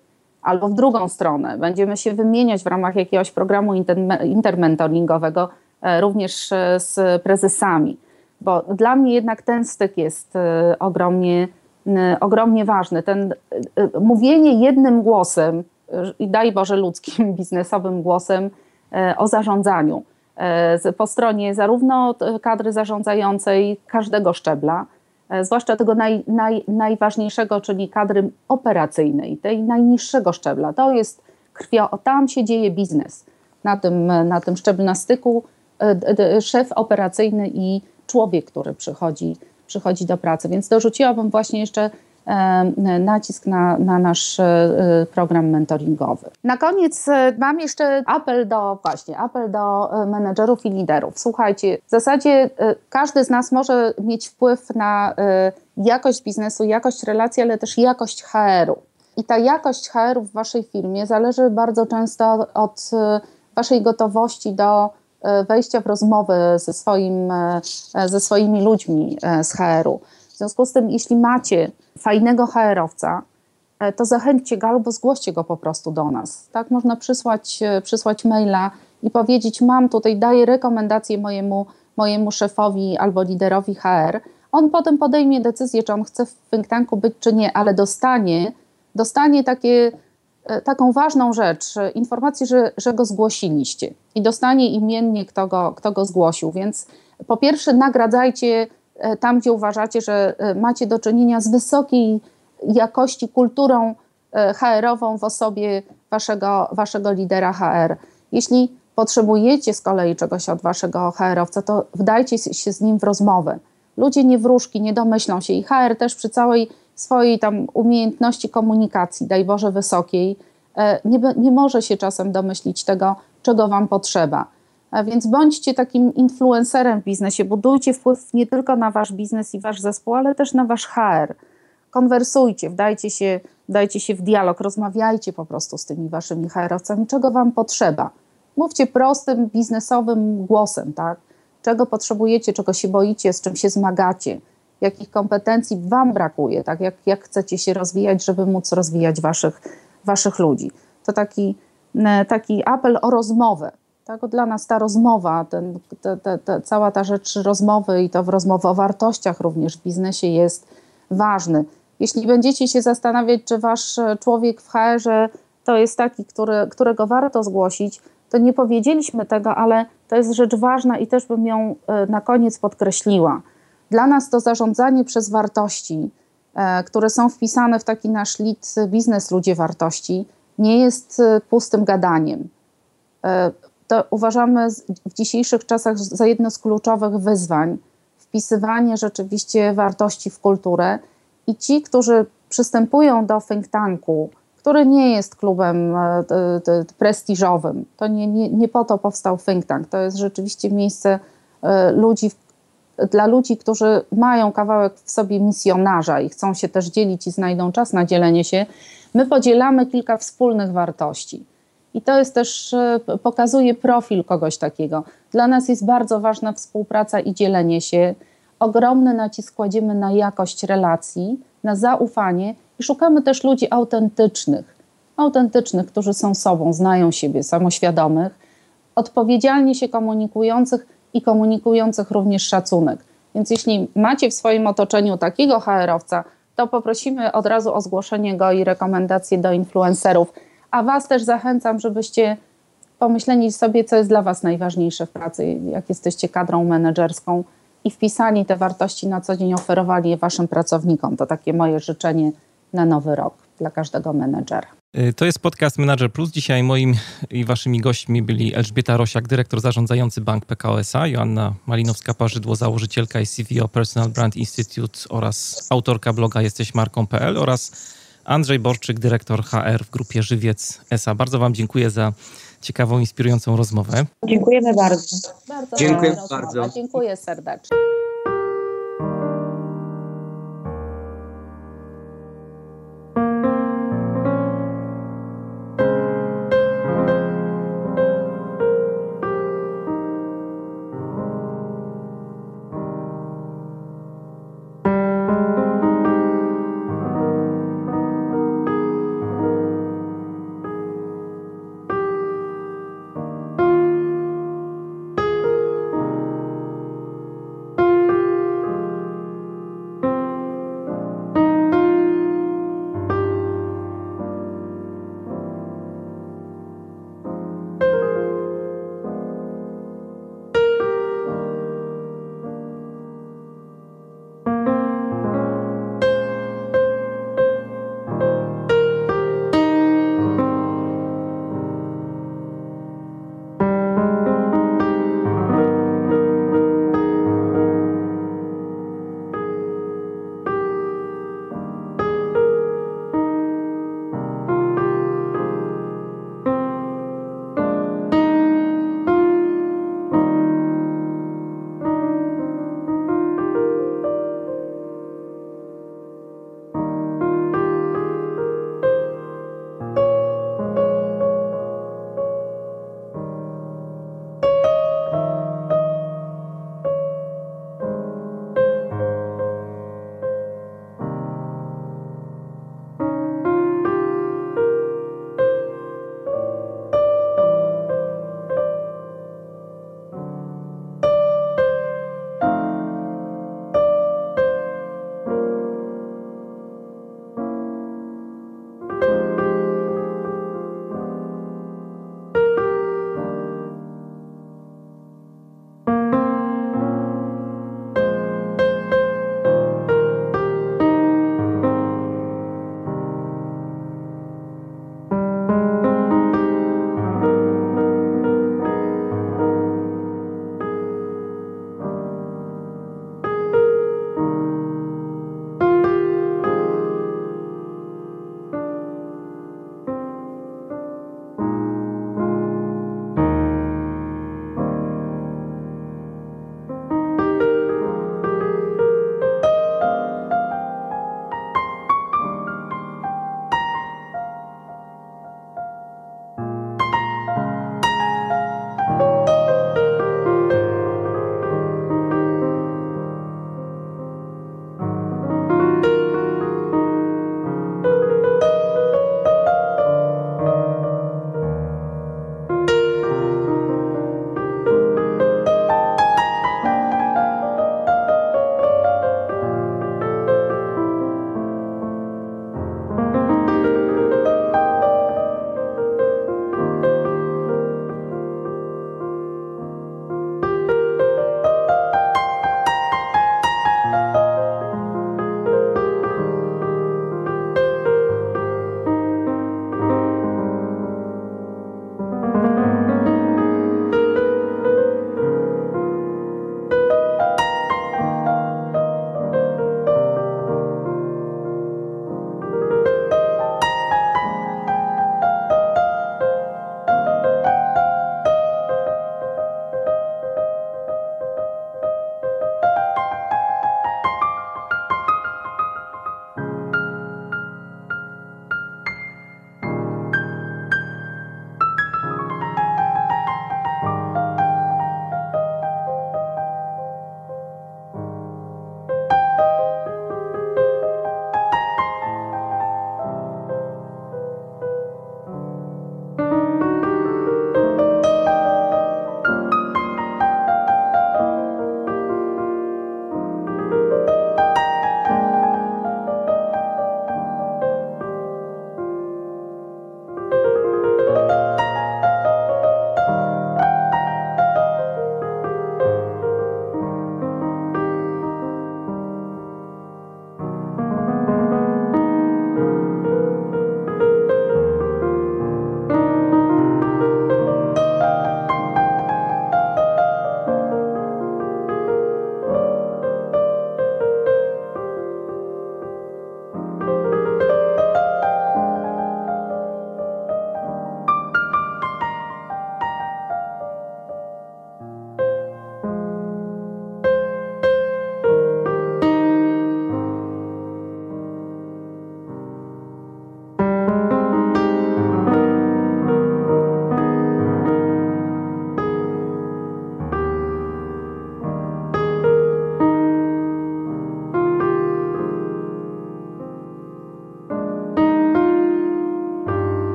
albo w drugą stronę. Będziemy się wymieniać w ramach jakiegoś programu intermentoringowego e, również e, z prezesami, bo dla mnie jednak ten styk jest e, ogromnie, ogromnie ważny. Ten mówienie jednym głosem i daj Boże ludzkim, biznesowym głosem o zarządzaniu po stronie zarówno kadry zarządzającej każdego szczebla, zwłaszcza tego naj, naj, najważniejszego, czyli kadry operacyjnej, tej najniższego szczebla. To jest krwio, tam się dzieje biznes. Na tym, na tym szczeblu na styku e, szef operacyjny i człowiek, który przychodzi, przychodzi do pracy. Więc dorzuciłabym właśnie jeszcze nacisk na, na nasz e, program mentoringowy. Na koniec e, mam jeszcze apel do właśnie, apel do e, menedżerów i liderów. Słuchajcie, w zasadzie każdy z nas może mieć wpływ na jakość biznesu, jakość relacji, ale też jakość HR-u. I ta jakość HR-u w waszej firmie zależy bardzo często od waszej gotowości do wejścia w rozmowy ze, swoim, ze swoimi ludźmi z HR-u. Związku z tym, jeśli macie fajnego HR-owca, e, to zachęćcie go albo zgłoście go po prostu do nas. Tak, można przysłać, e, przysłać maila i powiedzieć: Mam tutaj, daję rekomendację mojemu, mojemu szefowi albo liderowi HR. On potem podejmie decyzję, czy on chce w think tanku być, czy nie, ale dostanie, dostanie takie, e, taką ważną rzecz, informację, że, że go zgłosiliście i dostanie imiennie, kto go, kto go zgłosił. Więc po pierwsze, nagradzajcie tam, gdzie uważacie, że e, macie do czynienia z wysokiej jakości kulturą e, HR-ową w osobie waszego, waszego lidera HR. Jeśli potrzebujecie z kolei czegoś od waszego HR-owca, to wdajcie się z nim w rozmowę. Ludzie nie wróżki, nie domyślą się i HR też przy całej swojej tam umiejętności komunikacji, daj Boże wysokiej, nie, nie może się czasem domyślić tego, czego wam potrzeba. Więc bądźcie takim influencerem w biznesie, budujcie wpływ nie tylko na wasz biznes i wasz zespół, ale też na wasz HR. Konwersujcie, wdajcie się, wdajcie się w dialog, rozmawiajcie po prostu z tymi waszymi HR-owcami, czego wam potrzeba. Mówcie prostym, biznesowym głosem, tak? Czego potrzebujecie, czego się boicie, z czym się zmagacie, jakich kompetencji Wam brakuje, tak? jak, jak chcecie się rozwijać, żeby móc rozwijać Waszych, waszych ludzi. To taki, taki apel o rozmowę. Tak? Dla nas ta rozmowa, ten, te, te, te, cała ta rzecz rozmowy i to w rozmowie o wartościach również w biznesie jest ważny. Jeśli będziecie się zastanawiać, czy wasz człowiek w HR-ze to jest taki, który, którego warto zgłosić, to nie powiedzieliśmy tego, ale to jest rzecz ważna i też bym ją e, na koniec podkreśliła. Dla nas to zarządzanie przez wartości, e, które są wpisane w taki nasz lead biznes ludzie wartości, nie jest e, pustym gadaniem. To uważamy w dzisiejszych czasach za jedno z kluczowych wyzwań wpisywanie rzeczywiście wartości w kulturę i ci, którzy przystępują do think tanku, który nie jest klubem e, prestiżowym. To nie, nie, nie po to powstał think tank. To jest rzeczywiście miejsce e, ludzi, dla ludzi, którzy mają kawałek w sobie misjonarza i chcą się też dzielić i znajdą czas na dzielenie się. My podzielamy kilka wspólnych wartości. I to jest też, e, pokazuje profil kogoś takiego. Dla nas jest bardzo ważna współpraca i dzielenie się. Ogromny nacisk kładziemy na jakość relacji, na zaufanie i szukamy też ludzi autentycznych, autentycznych, którzy są sobą, znają siebie, samoświadomych, odpowiedzialnie się komunikujących i komunikujących również szacunek. Więc jeśli macie w swoim otoczeniu takiego HR-owca, to poprosimy od razu o zgłoszenie go i rekomendacje do influencerów. A Was też zachęcam, żebyście pomyśleli sobie, co jest dla Was najważniejsze w pracy, jak jesteście kadrą menedżerską i wpisani te wartości na co dzień oferowali je Waszym pracownikom. To takie moje życzenie na nowy rok dla każdego menedżera. Y, to jest podcast Manager Plus. Dzisiaj moim i waszymi gośćmi byli Elżbieta Rosiak, dyrektor zarządzający Bank PKO SA, Joanna Malinowska-Parzydło, założycielka i CVO Personal Brand Institute oraz autorka bloga jesteśmarką.pl oraz Andrzej Borczyk, dyrektor HR w grupie Żywiec SA. Bardzo wam dziękuję za ciekawą, inspirującą rozmowę. Dziękujemy bardzo. Bardzo Dziękuję bardzo. Dziękuję serdecznie.